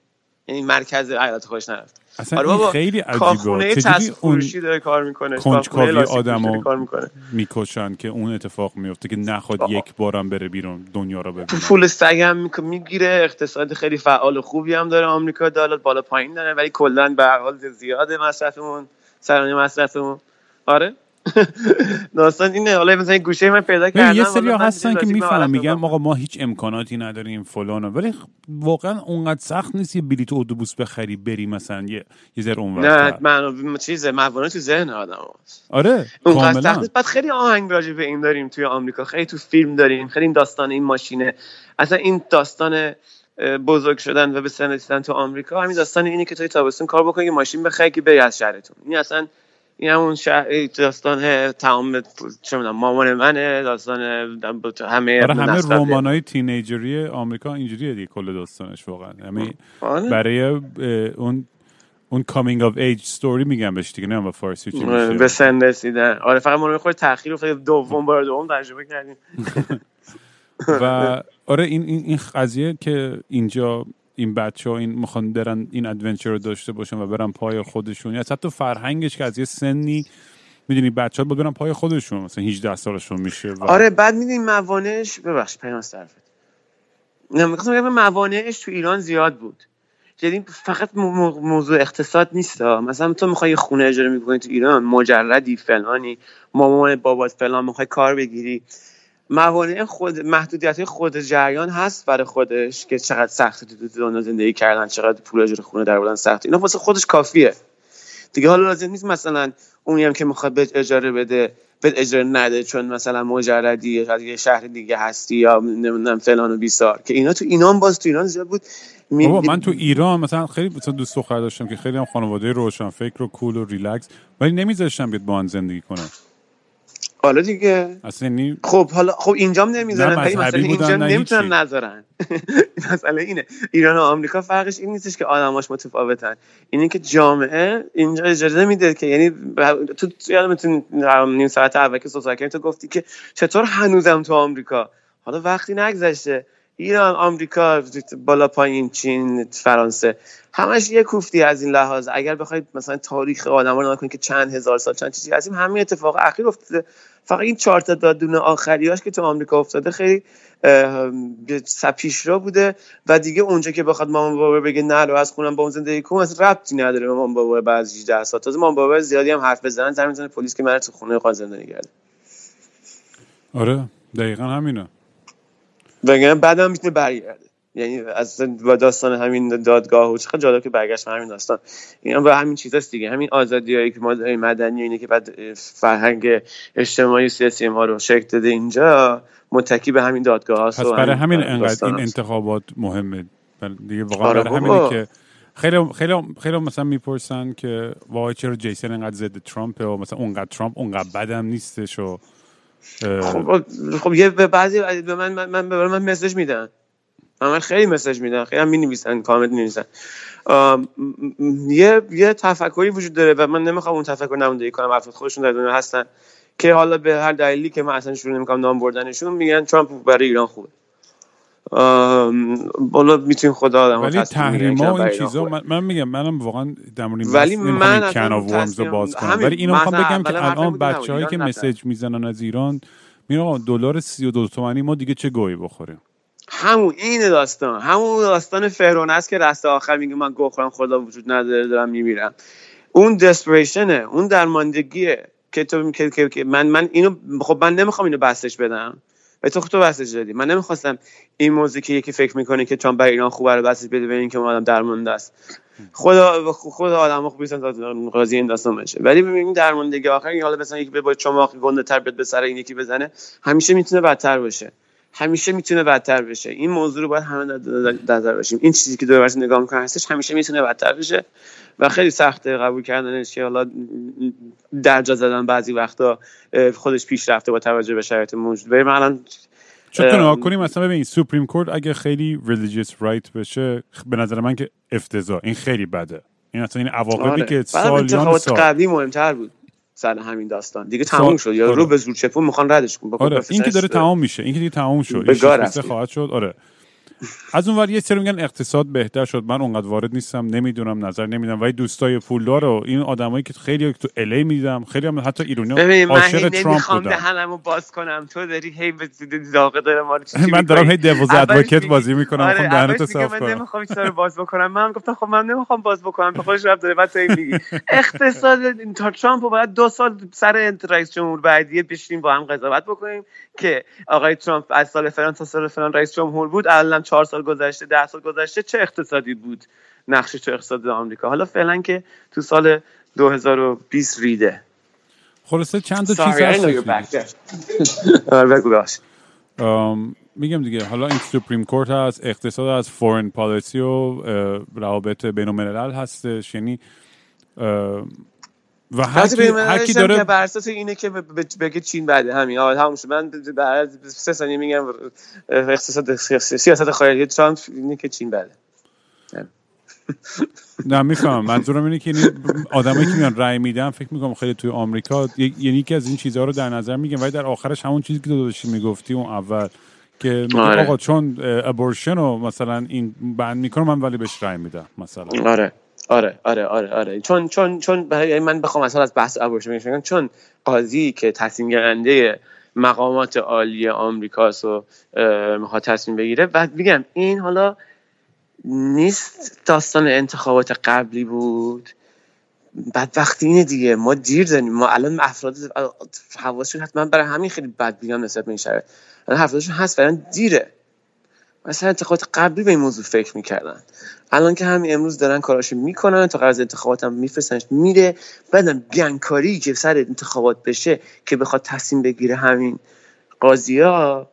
یعنی مرکز ایالت خودش نرفته اصلا آره بابا خیلی کارخونه عجیبه تصفیه اون فروشی داره کار می‌کنه کنجکاوی کارخونه آدمو- آدمو کار می‌کنه. می‌کشن که اون اتفاق میفته که نخواد آه. یک بارم بره بیرون دنیا رو ببینه. پول سگ هم می‌گیره اقتصاد خیلی فعال و خوبی هم داره آمریکا دلار بالا پایین داره ولی کلا به حال زیاده مصرفمون سرانه مصرفمون. آره؟ داستان اینه. حالا مثلا یه گوشه من پیدا کردم یه سری هستن که حالت میگن. آقا ما هیچ امکاناتی نداریم فلان ولی خ- واقعا اونقدر سخت نیست یه بلیت اتوبوس بخری بری مثلا یه یه ذره اون نه من چیزه موانع تو ذهن آدم هست. آره اونقدر سخت نیست. بعد خیلی آهنگ راجع به این داریم توی آمریکا. خیلی تو فیلم داریم. خیلی این داستان این ماشینه. اصلا این داستان بزرگ شدن و به سن رسیدن تو آمریکا همین داستان اینه که توی تابستون کار بکنی که ماشین بخری که بری از شهرتون. این اصلا این همون شهر داستان تمام چه می‌دونم مامان منه داستان همه آره همه. رمانای تینیجری آمریکا اینجوریه دیگه کل داستانش واقعا همه آره. برای اون اون coming of age story میگن بهش دیگه نه با فارسی چی آره، به میشه سن رسیدن آره فقط ما رو خود تاخیر افتاد دوم بار دوم تجربه کردیم و آره این این این قضیه که اینجا این بچه ها این می‌خوان برن این adventure رو داشته باشن و برن پای خودشون. یا حتی فرهنگش که از یه سنی می‌دونی بچه ها با برن پای خودشون مثلا 18 سالشون میشه و آره بعد می‌دونی موانعش ببخش پیمان طرفت نه می‌خواستم موانعش تو ایران زیاد بود. یعنی فقط مو- مو- موضوع اقتصاد نیست. مثلا تو می‌خوای خونه اجاره می‌کنی تو ایران مجردی فلانی مامان بابات فلان می‌خوای کار بگیری. موانع خود محدودیت خود جریان هست برای خودش که چقدر سختی تو دنیا زندگی کردن چقدر پول اجاره خونه در بودن سخت اینا واسه خودش کافیه. دیگه حالا لازم نیست مثلا اونی هم که می‌خواد به اجاره بده به اجاره نده چون مثلا مجردی یه شهر دیگه هستی یا نمی‌دونم فلان و بیسار. که اینا تو اینام باز تو ایران زیاد بود. می... من تو ایران مثلا خیلی مثلا دوست دختر داشتم که خیلی هم خانواده روشن فکر و کول و ریلکس ولی نمیذاشتم بیاد با زندگی کنه. حالا دیگه. اصلا نی... خب حالا خب اینجام نمی‌ذارن ولی مثلا اینجا نمی‌تونن نذارن. مثلا اینه. ایران و آمریکا فرقش این نیستش که آدماش متفاوتن. اینه که جامعه اینجا اجازه میده که یعنی تو یادم نیم ساعت اول که تو گفتی که چطور هنوزم تو آمریکا؟ حالا وقتی نگذشته ایران آمریکا بالا پایین چین فرانسه همش یه کوفتی از این لحاظ. اگر بخواید مثلا تاریخ آدم رو کنید که چند هزار سال چند چیزی از این همین اتفاق اخیر افتاده. فقط این چهار تا دادونه آخریاش که تو آمریکا افتاده خیلی پیشرو بوده. و دیگه اونجا که بخواد مامان بابا بگه نه رو از خونم با اون زندگی کنم اصلا ربطی نداره مامان بابا بعد 18 سال تازه مامان بابا زیادی هم حرف بزنن زمین پلیس که من تو خونه خواهد زندگی کرده. آره دقیقا همینه. بگم بعدم می‌تونه برگرده یعنی از داستان همین دادگاه و چقدر جالب که برگشت همین داستان. اینا به همین چیزاست دیگه. همین آزادیایی که ما مدنی اینه که بعد فرهنگ اجتماعی سیاسی ما رو شکل داده اینجا متکی به همین دادگاه هاست پس برای همین انقدر این انتخابات مهمه. دیگه واقعا آره برای همینه که خیلی خیلی خیلی مثلا می‌پرسن که وای چرا جیسن انقدر ضد ترامپ و مثلا اونقدر ترامپ اونقدر بدم نیستش و خب خب یه به بعضی به من من من, من مسج میدن. من خیلی مسج میدن. خیلی هم می‌نویسن کامنت می‌نویسن. یه یه تفکری وجود داره و من نمی‌خوام اون تفکر نمایندگی کنم. افراد خودشون در دنیا هستن که حالا به هر دلیلی که من اصلا شروع نمی‌کنم نام بردنشون میگن ترامپ برای ایران خوبه. بالا می‌تونیم خدا آدم ولی تحریم ها این چیزا من, من, میگم منم واقعا در ولی من کن ورمز رو باز کنم. ولی اینو می‌خوام بگم که الان بچه‌هایی که مسیج می‌زنن از ایران میگن دلار 32 تومانی ما دیگه چه گویی بخوریم؟ همون این داستان. همون داستان فرعون است که رست آخر میگه من گوه خورم خدا وجود نداره دارم میمیرم. اون دسپریشنه اون درماندگیه که تو که, من من اینو خب من نمی‌خوام اینو بسش بدم. و تو تو بسش دادی. من نمی‌خواستم این موضوع که یکی فکر می‌کنه که چون برای ایران خوبه رو بسش بده به اون آدم درمانده است. خدا خود آدم خوب نیستن قاضی این داستان بشه ولی ببینید درماندگی آخر حالا مثلا یکی به چماق گنده تر به سر این یکی بزنه همیشه می‌تونه بدتر باشه. همیشه می‌تونه بدتر بشه. این موضوع رو باید همه در نظر باشیم. این چیزی که دور نگاه می‌کنه هستش همیشه می‌تونه بدتر بشه. و خیلی سخته قبول کردنش که حالا درجا زدن بعضی وقتا خودش پیش رفته با توجه به شرایط موجود. بریم الان چون کنیم مثلا ببین Supreme Court اگه خیلی religious right بشه به نظر من که افتضاح. این خیلی بده. این اصلا این عواقبی آره. که سالیان سال قبلی مهمتر بود سر همین داستان. دیگه تموم شد. یا آره. رو به زور چپون می‌خوان ردش کن آره. این که داره تمام میشه. این که دیگه تمام شد. این خواهد شد. آره. از اون ور یه سری میگن اقتصاد بهتر شد. من اونقدر وارد نیستم. نمی‌دونم نظر نمیدم ولی دوستای پولدار و این آدمایی که خیلی تو الی میدم خیلی هم حتی ایرانی عاشق ترامپ بودن. دهنمو باز کنم. تو داری هی داغه داره ما من دارم هی دیوز ادوکیت بازی می‌کنم. آره می‌خوام دهنتو صاف کنم من نمی‌خوام این باز بکنم. من گفتم خب من نمی‌خوام باز بکنم به خودش رب داره. بعد میگی. اقتصاد تا ترامپ باید دو سال سر رئیس جمهور بعدی بشینیم با هم قضاوت بکنیم. که آقای ترامپ از سال فلان تا سال فلان رئیس جمهور بود الان چهار سال گذشته ده سال گذشته چه اقتصادی بود؟ نقش تو اقتصاد آمریکا. حالا فعلا که تو سال 2020 ریده. خلاصه چند تا چیز هست؟ میگم دیگه حالا این سپریم کورت هست اقتصاد از فورن پالیسی و روابط بین الملل هستش یعنی و هر کی, هر کی داره بر اساس اینه که بگه چین بعد همین. آره همون من بعد سه ثانیه میگم اقتصاد سیاست خارجی ترامپ اینه که چین بعده نه می‌فهمم. منظورم اینه که آدمایی که میان رأی میدن فکر می‌کنم خیلی توی آمریکا یعنی که از این چیزها رو در نظر میگم ولی در آخرش همون چیزی که داداشی می‌گفتی اون اول که آره. آقا چون ابورشن رو مثلا این بند می‌کنه من ولی بهش رأی میدم مثلا. آره. آره آره آره آره. چون چون چون من بخوام مثلا از بحث ابورشن بگم چون قاضی که تصمیم گیرنده مقامات عالی آمریکاست و می‌خواد تصمیم بگیره و میگم این حالا نیست داستان انتخابات قبلی بود. بدبختی اینه دیگه. ما دیر داریم ما الان افراد حواسشون حتما برای همین خیلی بد بیان نسبت به این شرایط. الان افرادشون هست فعلا دیره. مثلا انتخابات قبلی به این موضوع فکر می‌کردن. الان که همین امروز دارن کاراشو می‌کنن تا قرض انتخابات هم میفرستنش میره بعدم گنگکاری که سر انتخابات بشه که بخواد تصمیم بگیره همین قاضی ها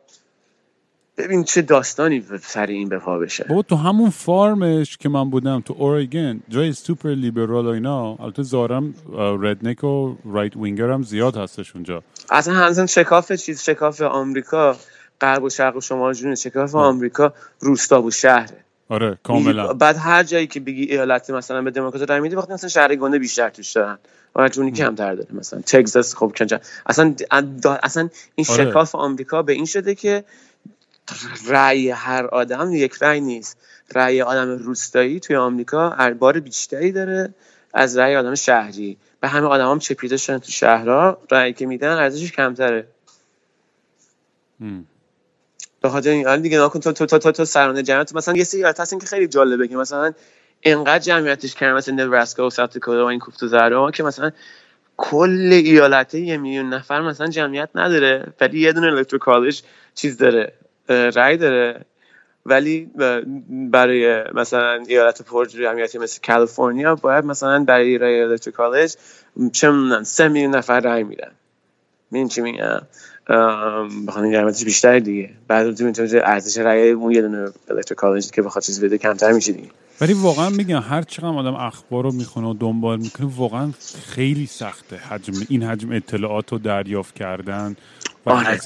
ببین چه داستانی سر این به پا بشه. بابا تو همون فارمش که من بودم تو اورگن جای سوپر لیبرال و اینا البته زارم ردنک و رایت وینگر هم زیاد هستش اونجا. اصلا همزن شکاف چیز شکاف آمریکا غرب و شرق و شمال جنوب شکاف آمریکا روستا و شهره. آره کاملا. بعد هر جایی که بگی ایالت مثلا به دموکرات رای میدی وقتی مثلا شهر گنده بیشتر توش دارن. و جونی کمتر داره مثلا. تگزاس خب کنجا اصلا اصلا این آره. شکاف آمریکا به این شده که رأی هر آدم یک رأی نیست. رأی آدم روستایی توی آمریکا بار بیشتری داره از رأی آدم شهری. به همه آدم هم چپیده شدن تو شهرها. رأی که میدن ارزشش کمتره. به خاطر این حال دیگه نکن تو تو تو تو, تو سرانه جمعیت مثلا یه سری هستن که خیلی جالبه که مثلا انقدر جمعیتش کم مثل نبراسکا و ساوت و این کوفت و که مثلا کل ایالت یه میلیون نفر مثلا جمعیت نداره ولی یه دونه الکترو کالج چیز داره رای داره. ولی برای مثلا ایالت پر جمعیتی مثل کالیفرنیا باید مثلا برای رای الکترو کالج چه سه میلیون نفر رای میدن. میدین چی میگم؟ بخوام جمعیتش بیشتر دیگه. بعد می‌تونه ارزش رای اون یه دونه الکترو کالج که بخواد چیز بده کمتر میشه دیگه. ولی واقعا میگم هر چقدر آدم اخبار رو می‌خونه و دنبال می‌کنه واقعا خیلی سخته حجم این حجم اطلاعات رو دریافت کردن آره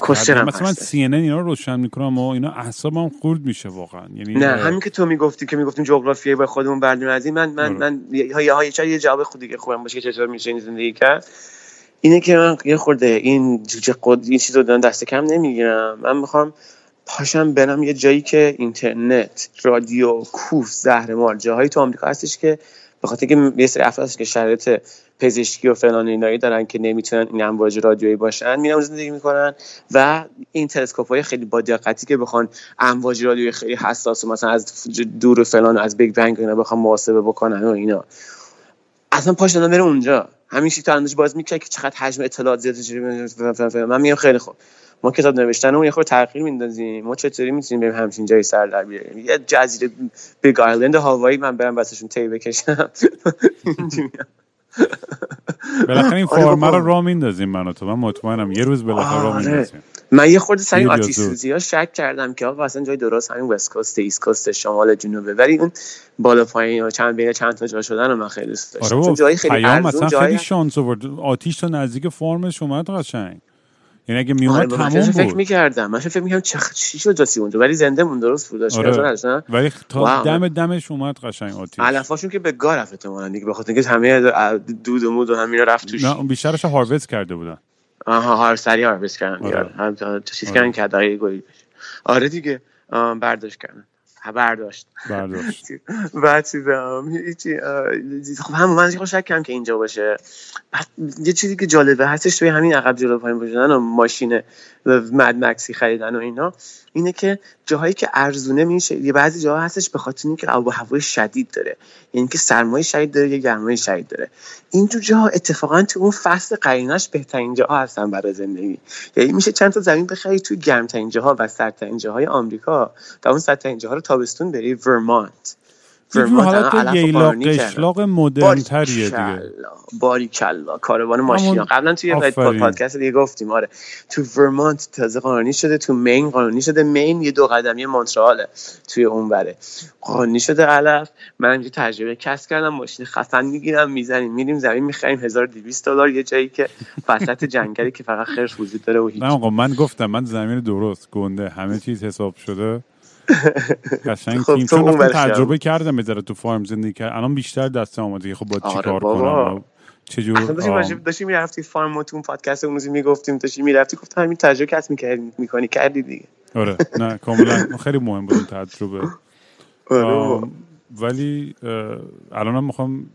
مثلا من سی ان اینا رو روشن می‌کنم و اینا اعصابم خورد میشه واقعا. یعنی نه همین که تو می‌گفتی که می‌گفتیم جغرافیایی با خودمون بردیم از این من من من یا یا یه جواب خود دیگه خوبم باشه که چطور میشه این زندگی کرد. اینه که من یه خورده این جوجه قد این چیزو دارن دست کم نمی‌گیرم. من می‌خوام پاشم برم یه جایی که اینترنت رادیو کوف زهرمار جاهایی تو آمریکا هستش که به خاطر که یه سری افراد که شرایط پزشکی و فلان اینایی دارن که نمی‌تونن این امواج رادیویی باشن میرن زندگی می‌کنن و این تلسکوپ های خیلی با دقتی که بخوان امواج رادیویی خیلی حساس و مثلا از دور و فلان و از Big Bang اینا بخوان محاسبه بکنن و اینا. اصلا پاش دادن اونجا. همین تو اندازه باز می‌کنه که چقدر حجم اطلاعات زیاد من میگم خیلی خوب. ما کتاب نوشتن اون یه خورده تغییر میندازیم. ما چطوری می‌تونیم بریم همچین جایی سر در بیاریم؟ یه جزیره Big Island هاوایی من برم واسهشون تی بکشم. بالاخره این فارما رو راه میندازیم من و تو. من مطمئنم یه روز بالاخره راه میندازیم. من یه خورده سر این آتیش سوزی ها شک کردم که آقا اصلا جای درست همین وست کوست ایست کوست شمال جنوبه ولی اون بالا پایین و چند بین چند تا جا شدن رو من خیلی دوست داشتم آره جای خیلی پیام مثلا جای... خیلی شانس آورد آتیش تا نزدیک فرمش اومد قشنگ یعنی اگه میومد آره تموم من فکر بود می‌کردم من فکر می‌کردم چه چی شد جاسی اونجا ولی زنده مون درست بود داشت آره. ولی تا. دم دمش اومد قشنگ آتیش علفاشون که به گار رفت دیگه به خاطر اینکه همه دود و مود و همینا رفت توش نه اون بیشترش هاروست کرده بودن آها هار سری هاروست کردن آره. آره. هم چیز آره. کردن که دقیقه گویی آره دیگه برداشت کردن برداشت. برداشت. بعد چیزم هیچی خب هم من خیلی شک کردم که اینجا باشه. یه چیزی که جالبه هستش توی همین عقب جلو پایین بودن و ماشین مد مکسی خریدن و اینا اینه که جاهایی که ارزونه میشه یه بعضی جاها هستش به خاطر اینکه آب و هوای شدید داره. یعنی که سرمایه شدید داره یا گرمای شدید داره. این تو جاها اتفاقا تو اون فصل قریناش بهترین جاها هستن برای زندگی. یعنی میشه چند تا زمین بخری توی گرمترین جاها و سردترین جاهای آمریکا و اون سردترین جاها رو تابستون بری ورمانت. یه جور حالت ییلاق قشلاق مدرن تریه دیگه. باری کلا کاروان ماشینا قبلا توی. پادکست دیگه گفتیم آره. تو ورمانت تازه قانونی شده تو مین قانونی شده. مین یه دو قدمی مونترآله توی اون بره. قانونی شده علف من اینجا تجربه کسب کردم ماشین خفن می‌گیرم می‌زنیم میریم زمین می‌خریم 1200 دلار یه جایی که وسط جنگلی که فقط خرس وجود داره و هیچ. نه آقا من گفتم من زمین درست گنده همه چیز حساب شده. قشنگ خب، تیم تو چون تجربه کردم بذاره تو فارم زندگی کرد. الان بیشتر دست آماده که خب آره چیکار بابا. کنم؟ چجور داشتیم می‌رفتی فارم و تو اون پادکست اون روزی می‌گفتیم داشتی می‌رفتی گفتم همین تجربه کسب می‌کردی می‌کنی. کردی دیگه. آره. نه کاملا. خیلی مهم بود تجربه. آره ولی الانم می‌خوام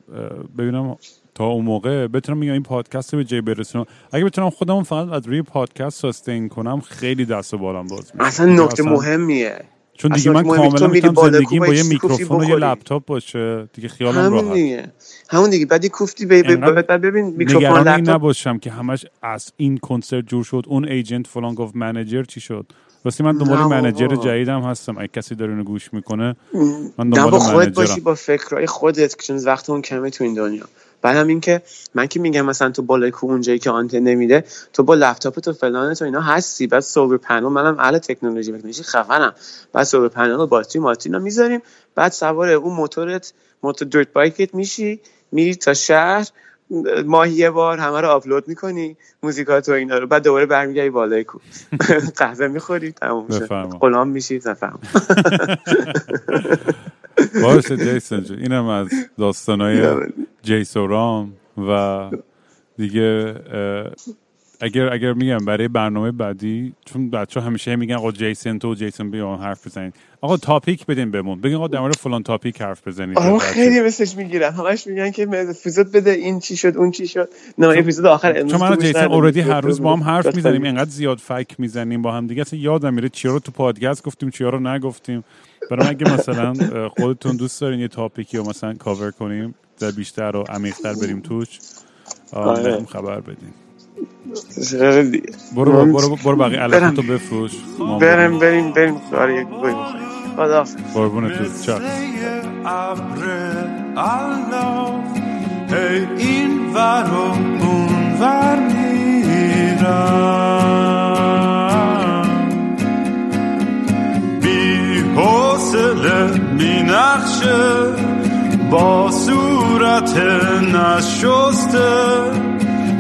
ببینم تا اون موقع بتونم میگم این پادکست رو به جای برسونم. اگه بتونم خودمون فقط از روی پادکست ساستین کنم خیلی دست و بالم باز میشه. اصلا نکته مهمیه. چون دیگه من کاملا می‌تونم بالا زندگیم با یه میکروفون و یه. لپتاپ باشه. دیگه خیالم همون راحت. دیگه. همون دیگه. بعد یه کوفتی بعد ببین میکروفون لپتاپ. نباشم که همش از این کنسرت جور شد. اون agent فلان گفت manager چی شد؟ راستی من دنبال. manager جدیدم هستم. اگه کسی داره اینو گوش می‌کنه من دنبال منیجرم باشی با فکرهای خودت چون وقت اون کمه تو این دنیا. بعدم این که من که میگم مثلا تو بالای کو اونجایی که آنتن نمیده تو با لپتاپ تو فلان تو اینا هستی. بعد solar panel منم اهل تکنولوژی تکنولوژی خفنم. بعد solar panel و باتری ماتری اینا می‌ذاریم. بعد سوار اون موتورت موتور درت بایکت میشی. میری تا شهر. ماهی یه بار همه رو آپلود می‌کنی موزیکات و اینا رو. بعد دوباره برمیگردی بالای کو. قهوه می‌خوری تموم بفرما. غلام میشی نفهم باشه جیسون جون اینم از داستانای جیسورام و دیگه اگر اگر میگم برای برنامه بعدی چون بچه همیشه میگن آقا جیسون تو جیسون بیا حرف بزنید آقا تاپیک بدین بهمون. بگین آقا در مورد فلان تاپیک حرف بزنید آره. خیلی مثلش می‌گیرم همش میگن که اپیزود بده این چی شد اون چی شد. نه اپیزود آخر امروز چون من ندادم. اوردی هر روز با هم حرف. می‌زنیم. اینقدر زیاد فک می‌زنیم با هم دیگه. اصلا یادم میره چیا رو تو پادکست گفتیم چیا رو نگفتیم. برای اگه مثلا خودتون دوست دارین یه تاپیکی رو مثلا کاور کنیم در بیشتر و عمیق‌تر بریم توش آره. خبر بدین. برو من- برو برو بقیه برم. علفتو بفروش. بریم. بریم بریم آره یک گوی بخوریم خداحافظ. قربونت چاک این ور و اون ور میرم بی حوصله بی نقشه با صورت نشسته